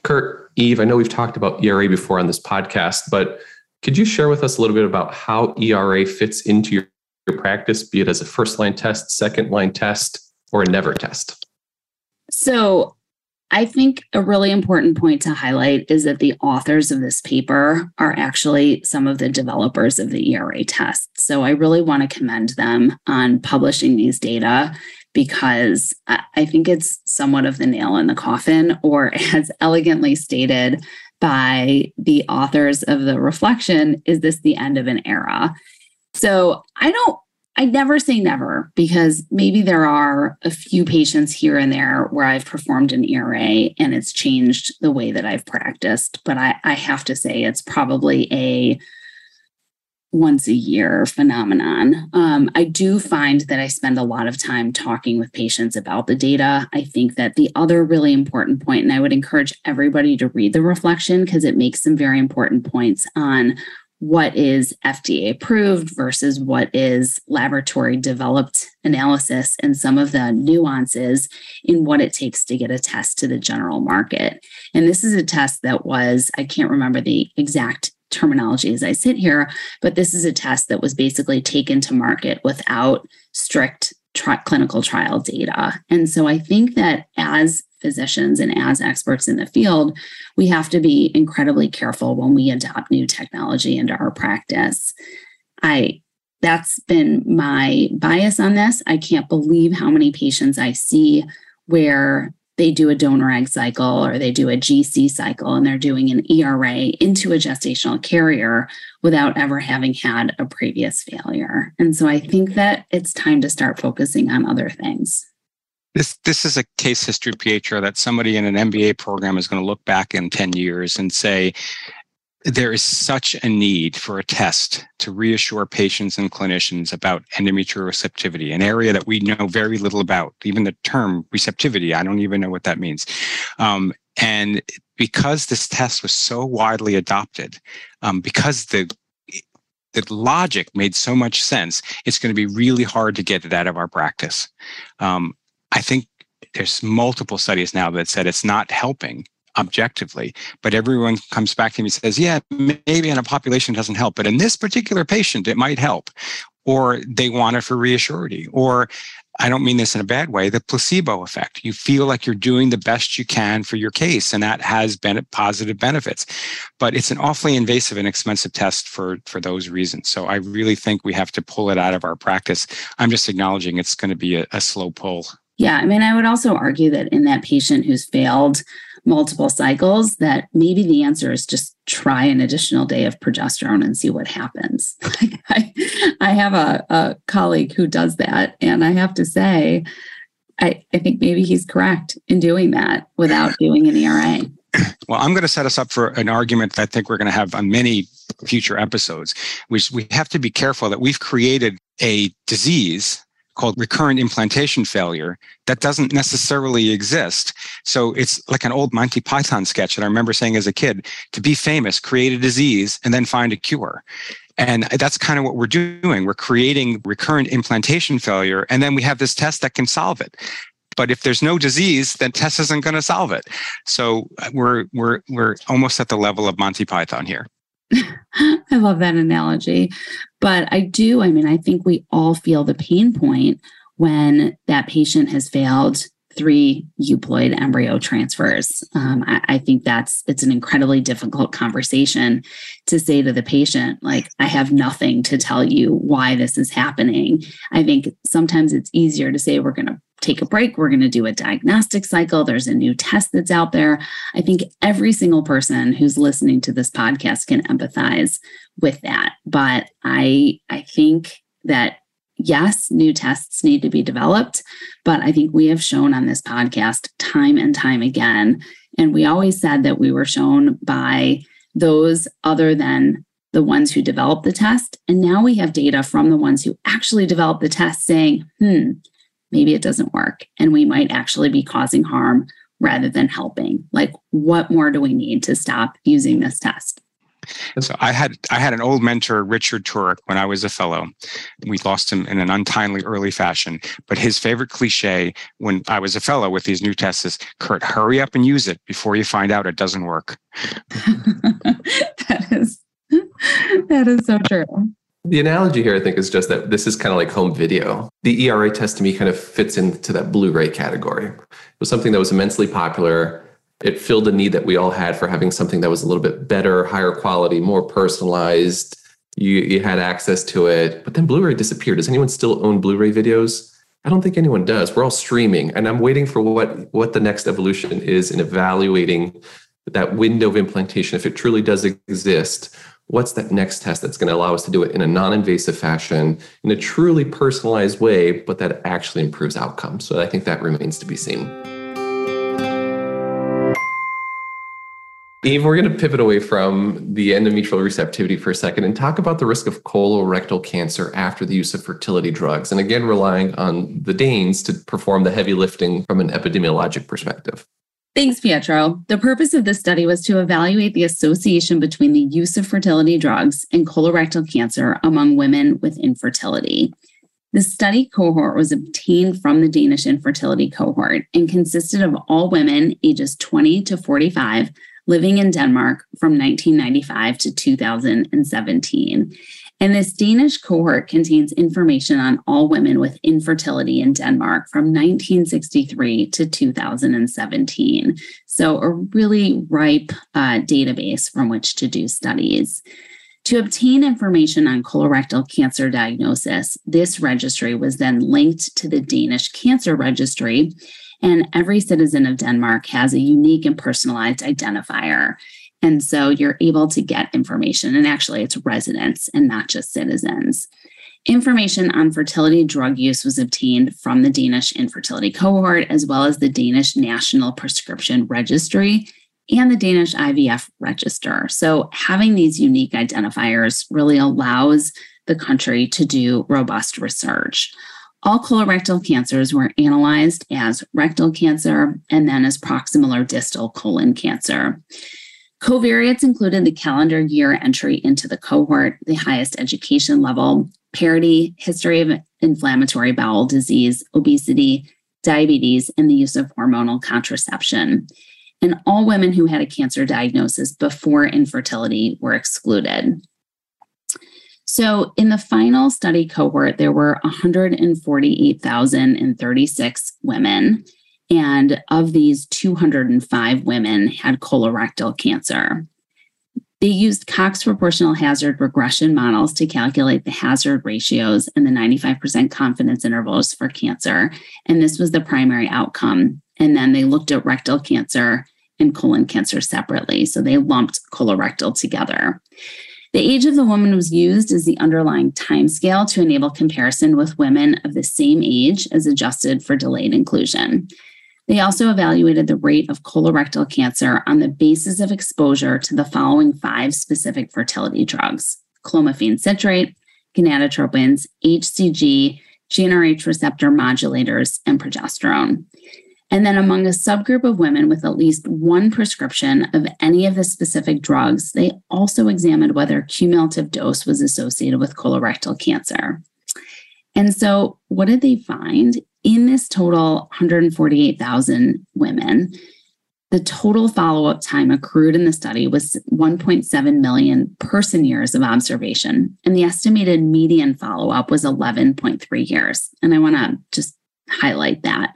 Kurt, Eve, I know we've talked about ERA before on this podcast, but could you share with us a little bit about how ERA fits into your, your practice, be it as a first line test, second line test, or a never test? So, I think a really important point to highlight is that the authors of this paper are actually some of the developers of the ERA test. So I really want to commend them on publishing these data because I think it's somewhat of the nail in the coffin, or as elegantly stated by the authors of the reflection, is this the end of an era? So I don't I never say never because maybe there are a few patients here and there where I've performed an ERA and it's changed the way that I've practiced. But I, I have to say it's probably a once a year phenomenon. Um, I do find that I spend a lot of time talking with patients about the data. I think that the other really important point, and I would encourage everybody to read the reflection because it makes some very important points on what is FDA approved versus what is laboratory developed analysis and some of the nuances in what it takes to get a test to the general market. And this is a test that was, I can't remember the exact terminology as I sit here, but this is a test that was basically taken to market without strict tri- clinical trial data. And so I think that as physicians and as experts in the field, we have to be incredibly careful when we adopt new technology into our practice. I that's been my bias on this. I can't believe how many patients I see where they do a donor egg cycle or they do a GC cycle and they're doing an ERA into a gestational carrier without ever having had a previous failure. And so I think that it's time to start focusing on other things. This this is a case history, Pietro, that somebody in an MBA program is going to look back in 10 years and say, there is such a need for a test to reassure patients and clinicians about endometrial receptivity, an area that we know very little about. Even the term receptivity, I don't even know what that means. Um, and because this test was so widely adopted, um, because the the logic made so much sense, it's going to be really hard to get it out of our practice. Um, I think there's multiple studies now that said it's not helping objectively, but everyone comes back to me and says, yeah, maybe in a population it doesn't help, but in this particular patient, it might help. Or they want it for reassurity. Or I don't mean this in a bad way, the placebo effect. You feel like you're doing the best you can for your case, and that has been positive benefits. But it's an awfully invasive and expensive test for, for those reasons. So I really think we have to pull it out of our practice. I'm just acknowledging it's going to be a, a slow pull yeah, I mean, I would also argue that in that patient who's failed multiple cycles, that maybe the answer is just try an additional day of progesterone and see what happens. I, I have a, a colleague who does that, and I have to say, I, I think maybe he's correct in doing that without doing an ERA. Well, I'm going to set us up for an argument that I think we're going to have on many future episodes, which we have to be careful that we've created a disease called recurrent implantation failure that doesn't necessarily exist. So it's like an old Monty Python sketch that I remember saying as a kid to be famous, create a disease and then find a cure. And that's kind of what we're doing. We're creating recurrent implantation failure, and then we have this test that can solve it. But if there's no disease, then test isn't going to solve it. So uh, we're we're we're almost at the level of Monty Python here. I love that analogy. But I do, I mean, I think we all feel the pain point when that patient has failed three euploid embryo transfers. Um, I, I, think that's it's an incredibly difficult conversation to say to the patient, like, I have nothing to tell you why this is happening. I think sometimes it's easier to say we're going to take a break. We're going to do a diagnostic cycle. There's a new test that's out there. I think every single person who's listening to this podcast can empathize with that. But I I think that yes, new tests need to be developed, but I think we have shown on this podcast time and time again and we always said that we were shown by those other than the ones who developed the test. And now we have data from the ones who actually developed the test saying, hmm, maybe it doesn't work and we might actually be causing harm rather than helping. Like, what more do we need to stop using this test? So I had I had an old mentor, Richard Turek, when I was a fellow. We lost him in an untimely early fashion. But his favorite cliche when I was a fellow with these new tests is, "Kurt, hurry up and use it before you find out it doesn't work." that is that is so true. The analogy here, I think, is just that this is kind of like home video. The ERA test to me kind of fits into that Blu ray category. It was something that was immensely popular. It filled a need that we all had for having something that was a little bit better, higher quality, more personalized. You, you had access to it. But then Blu ray disappeared. Does anyone still own Blu ray videos? I don't think anyone does. We're all streaming. And I'm waiting for what, what the next evolution is in evaluating that window of implantation, if it truly does exist what's that next test that's going to allow us to do it in a non-invasive fashion in a truly personalized way but that actually improves outcomes so i think that remains to be seen Eve, we're going to pivot away from the endometrial receptivity for a second and talk about the risk of colorectal cancer after the use of fertility drugs. And again, relying on the Danes to perform the heavy lifting from an epidemiologic perspective. Thanks, Pietro. The purpose of this study was to evaluate the association between the use of fertility drugs and colorectal cancer among women with infertility. The study cohort was obtained from the Danish infertility cohort and consisted of all women ages 20 to 45 living in Denmark from 1995 to 2017. And this Danish cohort contains information on all women with infertility in Denmark from 1963 to 2017. So, a really ripe uh, database from which to do studies. To obtain information on colorectal cancer diagnosis, this registry was then linked to the Danish Cancer Registry, and every citizen of Denmark has a unique and personalized identifier. And so you're able to get information, and actually, it's residents and not just citizens. Information on fertility drug use was obtained from the Danish infertility cohort, as well as the Danish National Prescription Registry and the Danish IVF Register. So, having these unique identifiers really allows the country to do robust research. All colorectal cancers were analyzed as rectal cancer and then as proximal or distal colon cancer. Covariates included the calendar year entry into the cohort, the highest education level, parity, history of inflammatory bowel disease, obesity, diabetes, and the use of hormonal contraception. And all women who had a cancer diagnosis before infertility were excluded. So, in the final study cohort, there were 148,036 women. And of these, 205 women had colorectal cancer. They used Cox proportional hazard regression models to calculate the hazard ratios and the 95% confidence intervals for cancer. And this was the primary outcome. And then they looked at rectal cancer and colon cancer separately. So they lumped colorectal together. The age of the woman was used as the underlying time scale to enable comparison with women of the same age as adjusted for delayed inclusion. They also evaluated the rate of colorectal cancer on the basis of exposure to the following five specific fertility drugs clomiphene citrate, gonadotropins, HCG, GnRH receptor modulators, and progesterone. And then, among a subgroup of women with at least one prescription of any of the specific drugs, they also examined whether cumulative dose was associated with colorectal cancer. And so, what did they find? in this total 148,000 women, the total follow up time accrued in the study was 1.7 million person years of observation, and the estimated median follow up was 11.3 years. And I want to just highlight that.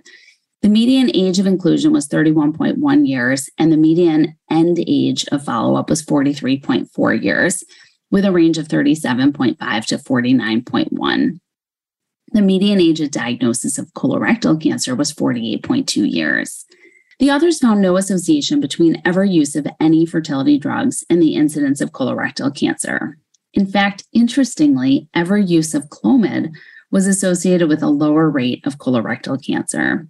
The median age of inclusion was 31.1 years, and the median end age of follow up was 43.4 years, with a range of 37.5 to 49.1. The median age of diagnosis of colorectal cancer was 48.2 years. The authors found no association between ever use of any fertility drugs and the incidence of colorectal cancer. In fact, interestingly, ever use of Clomid was associated with a lower rate of colorectal cancer.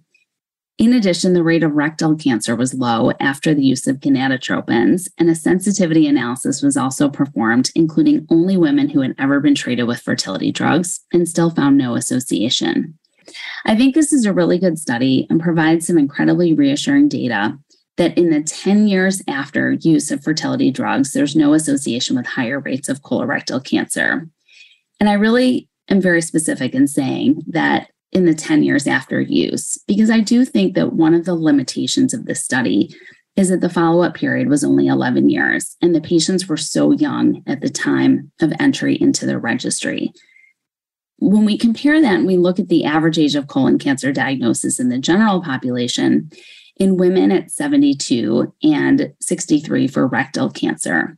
In addition, the rate of rectal cancer was low after the use of gonadotropins, and a sensitivity analysis was also performed, including only women who had ever been treated with fertility drugs and still found no association. I think this is a really good study and provides some incredibly reassuring data that in the 10 years after use of fertility drugs, there's no association with higher rates of colorectal cancer. And I really am very specific in saying that in the 10 years after use, because I do think that one of the limitations of this study is that the follow up period was only 11 years, and the patients were so young at the time of entry into the registry. When we compare that and we look at the average age of colon cancer diagnosis in the general population, in women at 72 and 63 for rectal cancer.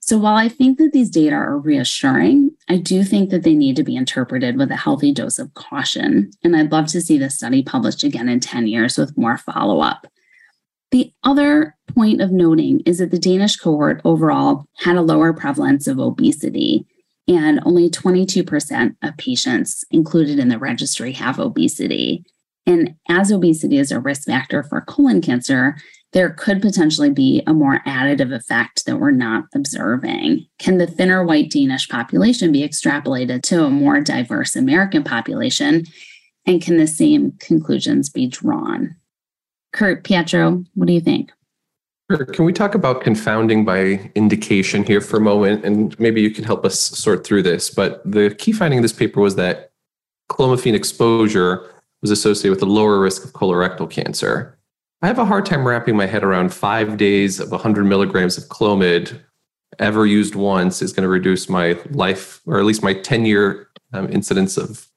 So while I think that these data are reassuring, I do think that they need to be interpreted with a healthy dose of caution. And I'd love to see the study published again in 10 years with more follow up. The other point of noting is that the Danish cohort overall had a lower prevalence of obesity, and only 22% of patients included in the registry have obesity. And as obesity is a risk factor for colon cancer, there could potentially be a more additive effect that we're not observing. Can the thinner white Danish population be extrapolated to a more diverse American population? And can the same conclusions be drawn? Kurt Pietro, what do you think? Can we talk about confounding by indication here for a moment? And maybe you can help us sort through this. But the key finding of this paper was that clomiphene exposure was associated with a lower risk of colorectal cancer. I have a hard time wrapping my head around five days of 100 milligrams of Clomid ever used once is going to reduce my life, or at least my 10 year um, incidence of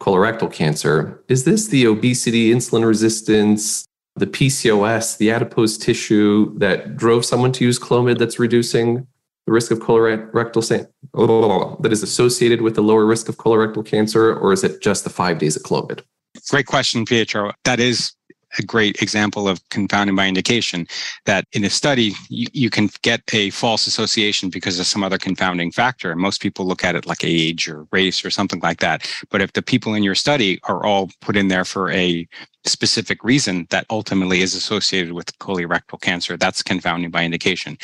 colorectal cancer. Is this the obesity, insulin resistance, the PCOS, the adipose tissue that drove someone to use Clomid that's reducing the risk of colorectal cancer, that is associated with the lower risk of colorectal cancer, or is it just the five days of Clomid? Great question, Pietro. That is a great example of confounding by indication that in a study you, you can get a false association because of some other confounding factor. Most people look at it like age or race or something like that. But if the people in your study are all put in there for a specific reason that ultimately is associated with colorectal cancer that's confounding by indication.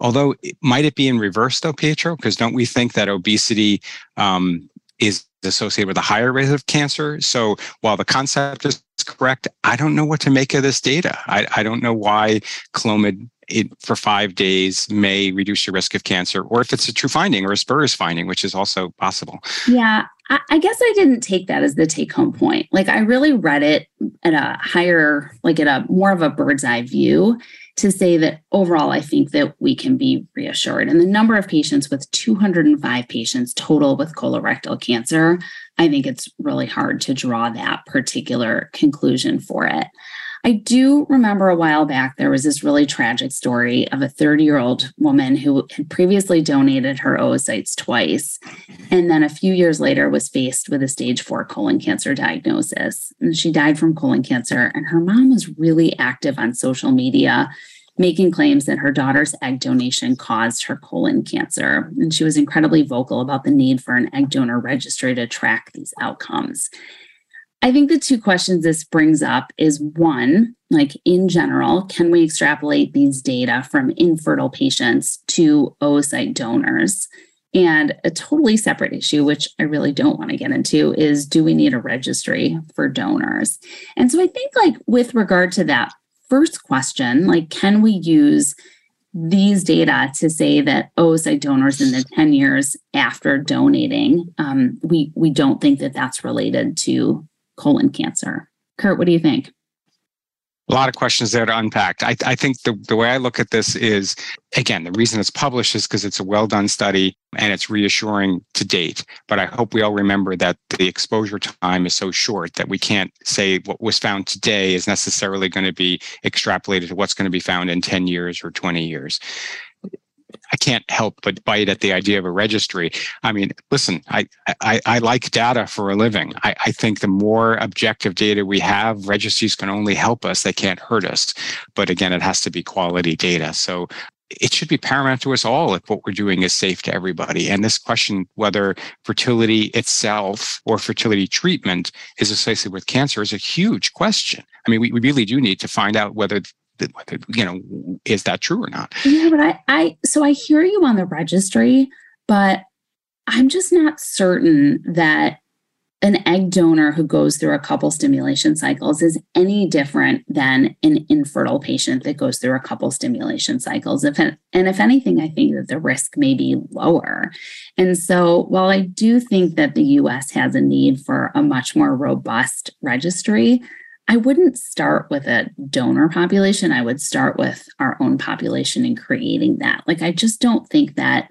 Although might it be in reverse though pietro? Because don't we think that obesity um, is associated with a higher rate of cancer. So while the concept is correct, I don't know what to make of this data. I, I don't know why Clomid it, for five days may reduce your risk of cancer, or if it's a true finding or a spurious finding, which is also possible. Yeah, I, guess I didn't take that as the take home point. Like I really read it at a higher, like at a more of a bird's eye view to say that overall, I think that we can be reassured. And the number of patients with 205 patients total with colorectal cancer, I think it's really hard to draw that particular conclusion for it. I do remember a while back, there was this really tragic story of a 30 year old woman who had previously donated her oocytes twice. And then a few years later was faced with a stage four colon cancer diagnosis. And she died from colon cancer. And her mom was really active on social media making claims that her daughter's egg donation caused her colon cancer. And she was incredibly vocal about the need for an egg donor registry to track these outcomes. I think the two questions this brings up is one, like in general, can we extrapolate these data from infertile patients to oocyte donors? And a totally separate issue, which I really don't want to get into, is do we need a registry for donors? And so I think, like, with regard to that first question, like, can we use these data to say that oocyte donors in the 10 years after donating, um, we, we don't think that that's related to colon cancer. Kurt, what do you think? a lot of questions there to unpack. I, I, think the, the way I look at this is, again, the reason it's published is because it's a well done study and it's reassuring to date. But I hope we all remember that the exposure time is so short that we can't say what was found today is necessarily going to be extrapolated to what's going to be found in 10 years or 20 years. I can't help but bite at the idea of a registry. I mean, listen, I I, I like data for a living. I, I think the more objective data we have, registries can only help us. They can't hurt us. But again, it has to be quality data. So it should be paramount to us all if what we're doing is safe to everybody. And this question, whether fertility itself or fertility treatment is associated with cancer, is a huge question. I mean, we, we really do need to find out whether you know, is that true or not? Yeah, but I, I, so I hear you on the registry, but I'm just not certain that an egg donor who goes through a couple stimulation cycles is any different than an infertile patient that goes through a couple stimulation cycles. If and if anything, I think that the risk may be lower. And so, while I do think that the U.S. has a need for a much more robust registry, I wouldn't start with a donor population. I would start with our own population and creating that. Like, I just don't think that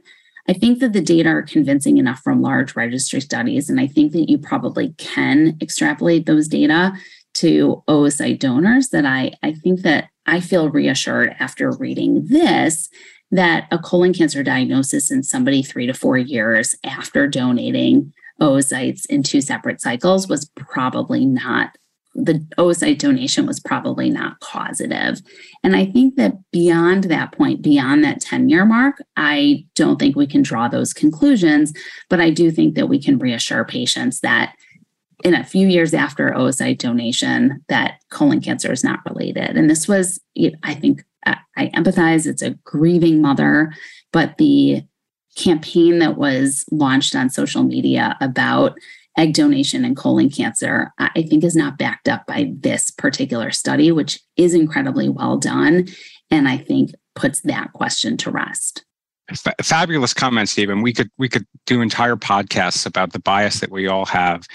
I think that the data are convincing enough from large registry studies, and I think that you probably can extrapolate those data to oocyte donors. That I, I think that I feel reassured after reading this that a colon cancer diagnosis in somebody three to four years after donating oocytes in two separate cycles was probably not the oocyte donation was probably not causative. And I think that beyond that point, beyond that 10 year mark, I don't think we can draw those conclusions, but I do think that we can reassure patients that in a few years after oocyte donation that colon cancer is not related. And this was, I think, uh, I empathize, it's a grieving mother, but the campaign that was launched on social media about egg donation and colon cancer, I think is not backed up by this particular study, which is incredibly well done. And I think puts that question to rest. F- fabulous comment, Stephen. We could we could do entire podcasts about the bias that we all have.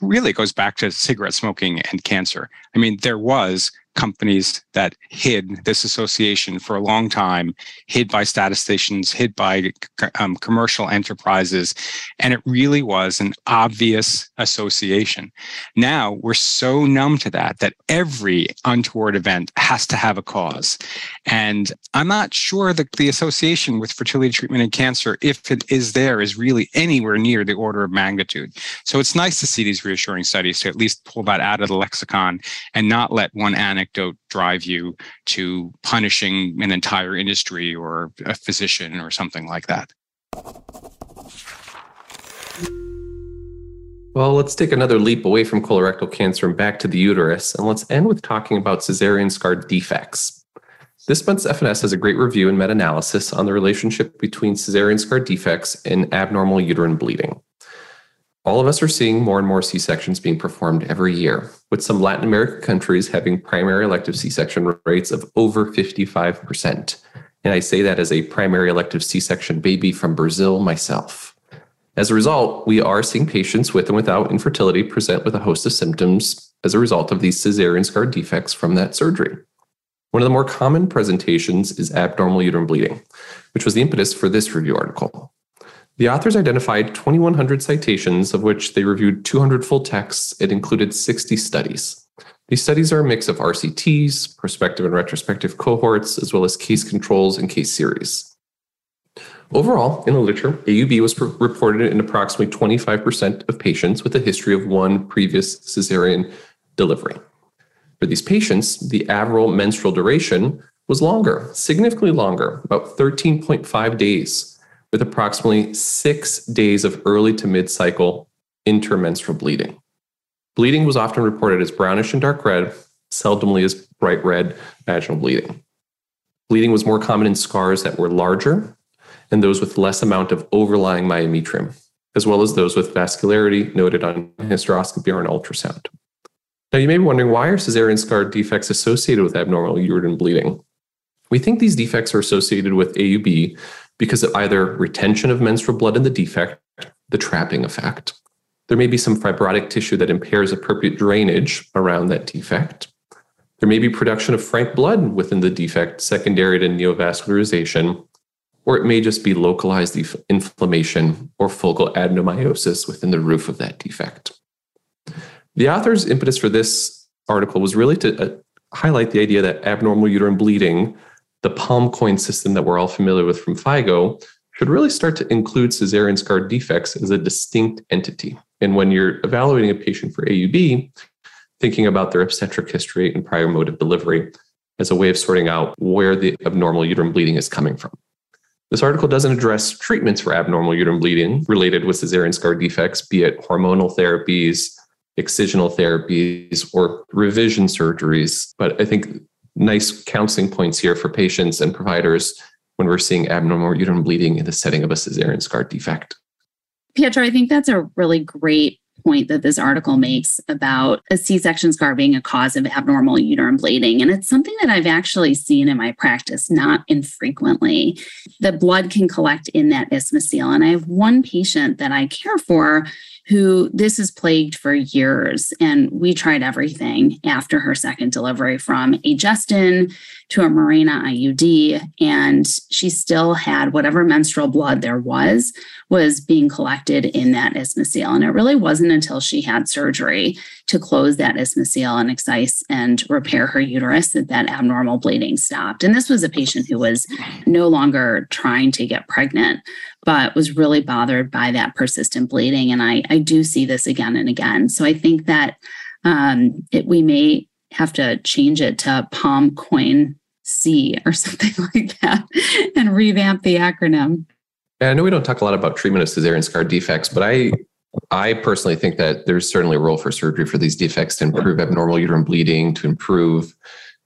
Really goes back to cigarette smoking and cancer. I mean, there was companies that hid this association for a long time, hid by statisticians, hid by um, commercial enterprises. And it really was an obvious association. Now we're so numb to that that every untoward event has to have a cause. And I'm not sure that the association with fertility treatment and cancer, if it is there, is really anywhere near the order of magnitude. So it's nice to see these reassuring studies to at least pull that out of the lexicon and not let one anecdote anecdote drive you to punishing an entire industry or a physician or something like that. Well, let's take another leap away from colorectal cancer and back to the uterus, and let's end with talking about cesarean scar defects. This month's FNS has a great review and meta analysis on the relationship between cesarean scar defects and abnormal uterine bleeding. All of us are seeing more and more C sections being performed every year, with some Latin American countries having primary elective C section rates of over 55%. And I say that as a primary elective C section baby from Brazil myself. As a result, we are seeing patients with and without infertility present with a host of symptoms as a result of these cesarean scar defects from that surgery. One of the more common presentations is abnormal uterine bleeding, which was the impetus for this review article. The authors identified 2,100 citations, of which they reviewed 200 full texts. It included 60 studies. These studies are a mix of RCTs, prospective and retrospective cohorts, as well as case controls and case series. Overall, in the literature, AUB was reported in approximately 25% of patients with a history of one previous cesarean delivery. For these patients, the average menstrual duration was longer, significantly longer, about 13.5 days with approximately six days of early to mid cycle intermenstrual bleeding. Bleeding was often reported as brownish and dark red, seldomly as bright red vaginal bleeding. Bleeding was more common in scars that were larger and those with less amount of overlying myometrium, as well as those with vascularity noted on hysteroscopy or an ultrasound. Now, you may be wondering why are cesarean scar defects associated with abnormal uterine bleeding? We think these defects are associated with AUB because of either retention of menstrual blood in the defect, the trapping effect. There may be some fibrotic tissue that impairs appropriate drainage around that defect. There may be production of frank blood within the defect, secondary to neovascularization, or it may just be localized inflammation or focal adenomyosis within the roof of that defect. The author's impetus for this article was really to uh, highlight the idea that abnormal uterine bleeding the PALM-COEIN system that we're all familiar with from FIGO should really start to include cesarean scar defects as a distinct entity. And when you're evaluating a patient for AUB, thinking about their obstetric history and prior mode of delivery as a way of sorting out where the abnormal uterine bleeding is coming from. This article doesn't address treatments for abnormal uterine bleeding related with cesarean scar defects, be it hormonal therapies, excisional therapies, or revision surgeries. But I think nice counseling points here for patients and providers when we're seeing abnormal uterine bleeding in the setting of a cesarean scar defect. Pietro, I think that's a really great point that this article makes about a C section scar being a cause of abnormal uterine bleeding. And it's something that I've actually seen in my practice, not infrequently. The blood can collect in that isthmocele. And I have one patient that I care for who this has plagued for years. And we tried everything after her second delivery from Aygestin to a Mirena IUD. And she still had whatever menstrual blood there was, was being collected in that isthmocele. And it really wasn't until she had surgery to close that isthmocele and excise and repair her uterus that that abnormal bleeding stopped. And this was a patient who was no longer trying to get pregnant, but was really bothered by that persistent bleeding. And I, I do see this again and again. So I think that um, it, we may have to change it to PALM-COEIN C or something like that and revamp the acronym. And I know we don't talk a lot about treatment of cesarean scar defects, but I I personally think that there's certainly a role for surgery for these defects to improve abnormal uterine bleeding, to improve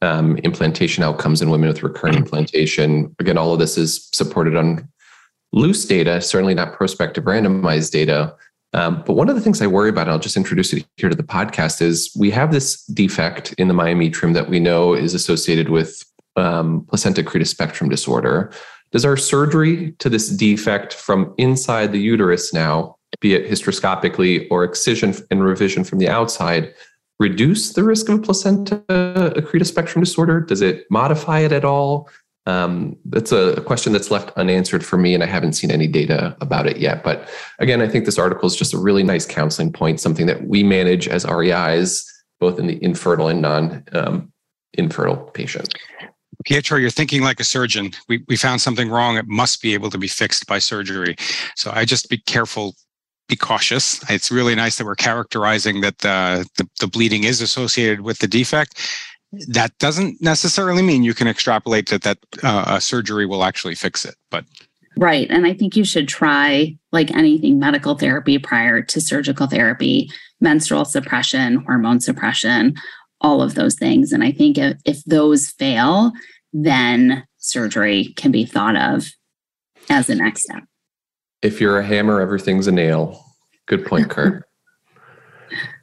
um, implantation outcomes in women with recurrent implantation. Again, all of this is supported on loose data, certainly not prospective randomized data. Um, but one of the things I worry about, and I'll just introduce it here to the podcast, is we have this defect in the myometrium that we know is associated with um, placenta accreta spectrum disorder. Does our surgery to this defect from inside the uterus now, be it hysteroscopically or excision and revision from the outside, reduce the risk of a placenta accreta spectrum disorder? Does it modify it at all? Um, that's a question that's left unanswered for me, and I haven't seen any data about it yet. But again, I think this article is just a really nice counseling point, something that we manage as REIs, both in the infertile and non um, infertile patient. Pietro, you're thinking like a surgeon. We, we found something wrong. It must be able to be fixed by surgery. So I just be careful, be cautious. It's really nice that we're characterizing that the, the, the bleeding is associated with the defect. That doesn't necessarily mean you can extrapolate that that uh, surgery will actually fix it. But right, and I think you should try like anything medical therapy prior to surgical therapy, menstrual suppression, hormone suppression, all of those things. And I think if, if those fail, then surgery can be thought of as the next step. If you're a hammer, everything's a nail. Good point, Kurt.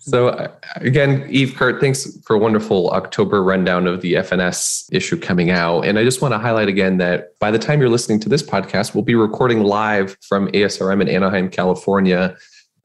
So uh, again, Eve, Kurt, thanks for a wonderful October rundown of the FNS issue coming out. And I just want to highlight again that by the time you're listening to this podcast, we'll be recording live from ASRM in Anaheim, California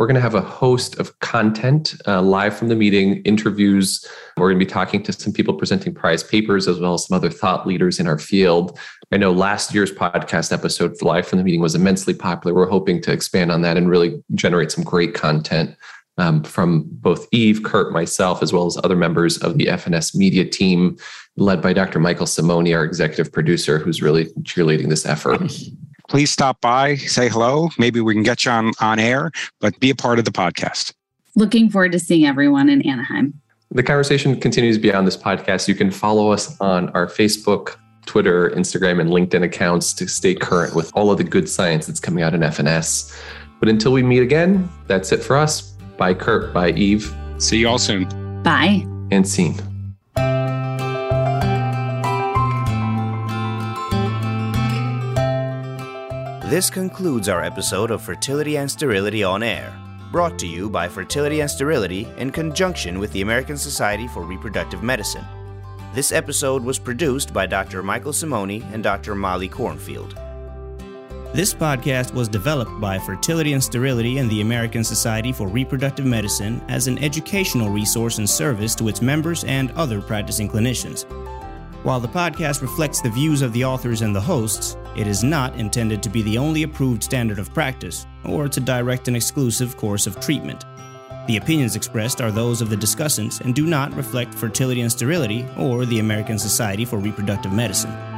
we're going to have a host of content uh, live from the meeting, interviews. We're going to be talking to some people presenting prize papers as well as some other thought leaders in our field. I know last year's podcast episode live from the meeting was immensely popular. We're hoping to expand on that and really generate some great content um, from both Eve, Kurt, myself, as well as other members of the FNS media team, led by Dr. Michael Simoni, our executive producer, who's really cheerleading this effort please stop by, say hello. Maybe we can get you on, on air, but be a part of the podcast. Looking forward to seeing everyone in Anaheim. The conversation continues beyond this podcast. You can follow us on our Facebook, Twitter, Instagram, and LinkedIn accounts to stay current with all of the good science that's coming out in FNS. But until we meet again, that's it for us. Bye, Kurt. Bye, Eve. See you all soon. Bye. And scene. This concludes our episode of Fertility and Sterility on Air, brought to you by Fertility and Sterility in conjunction with the American Society for Reproductive Medicine. This episode was produced by Dr. Michael Simoni and Dr. Molly Kornfield. This podcast was developed by Fertility and Sterility and the American Society for Reproductive Medicine as an educational resource and service to its members and other practicing clinicians. While the podcast reflects the views of the authors and the hosts, it is not intended to be the only approved standard of practice or to direct an exclusive course of treatment. The opinions expressed are those of the discussants and do not reflect fertility and sterility or the American Society for Reproductive Medicine.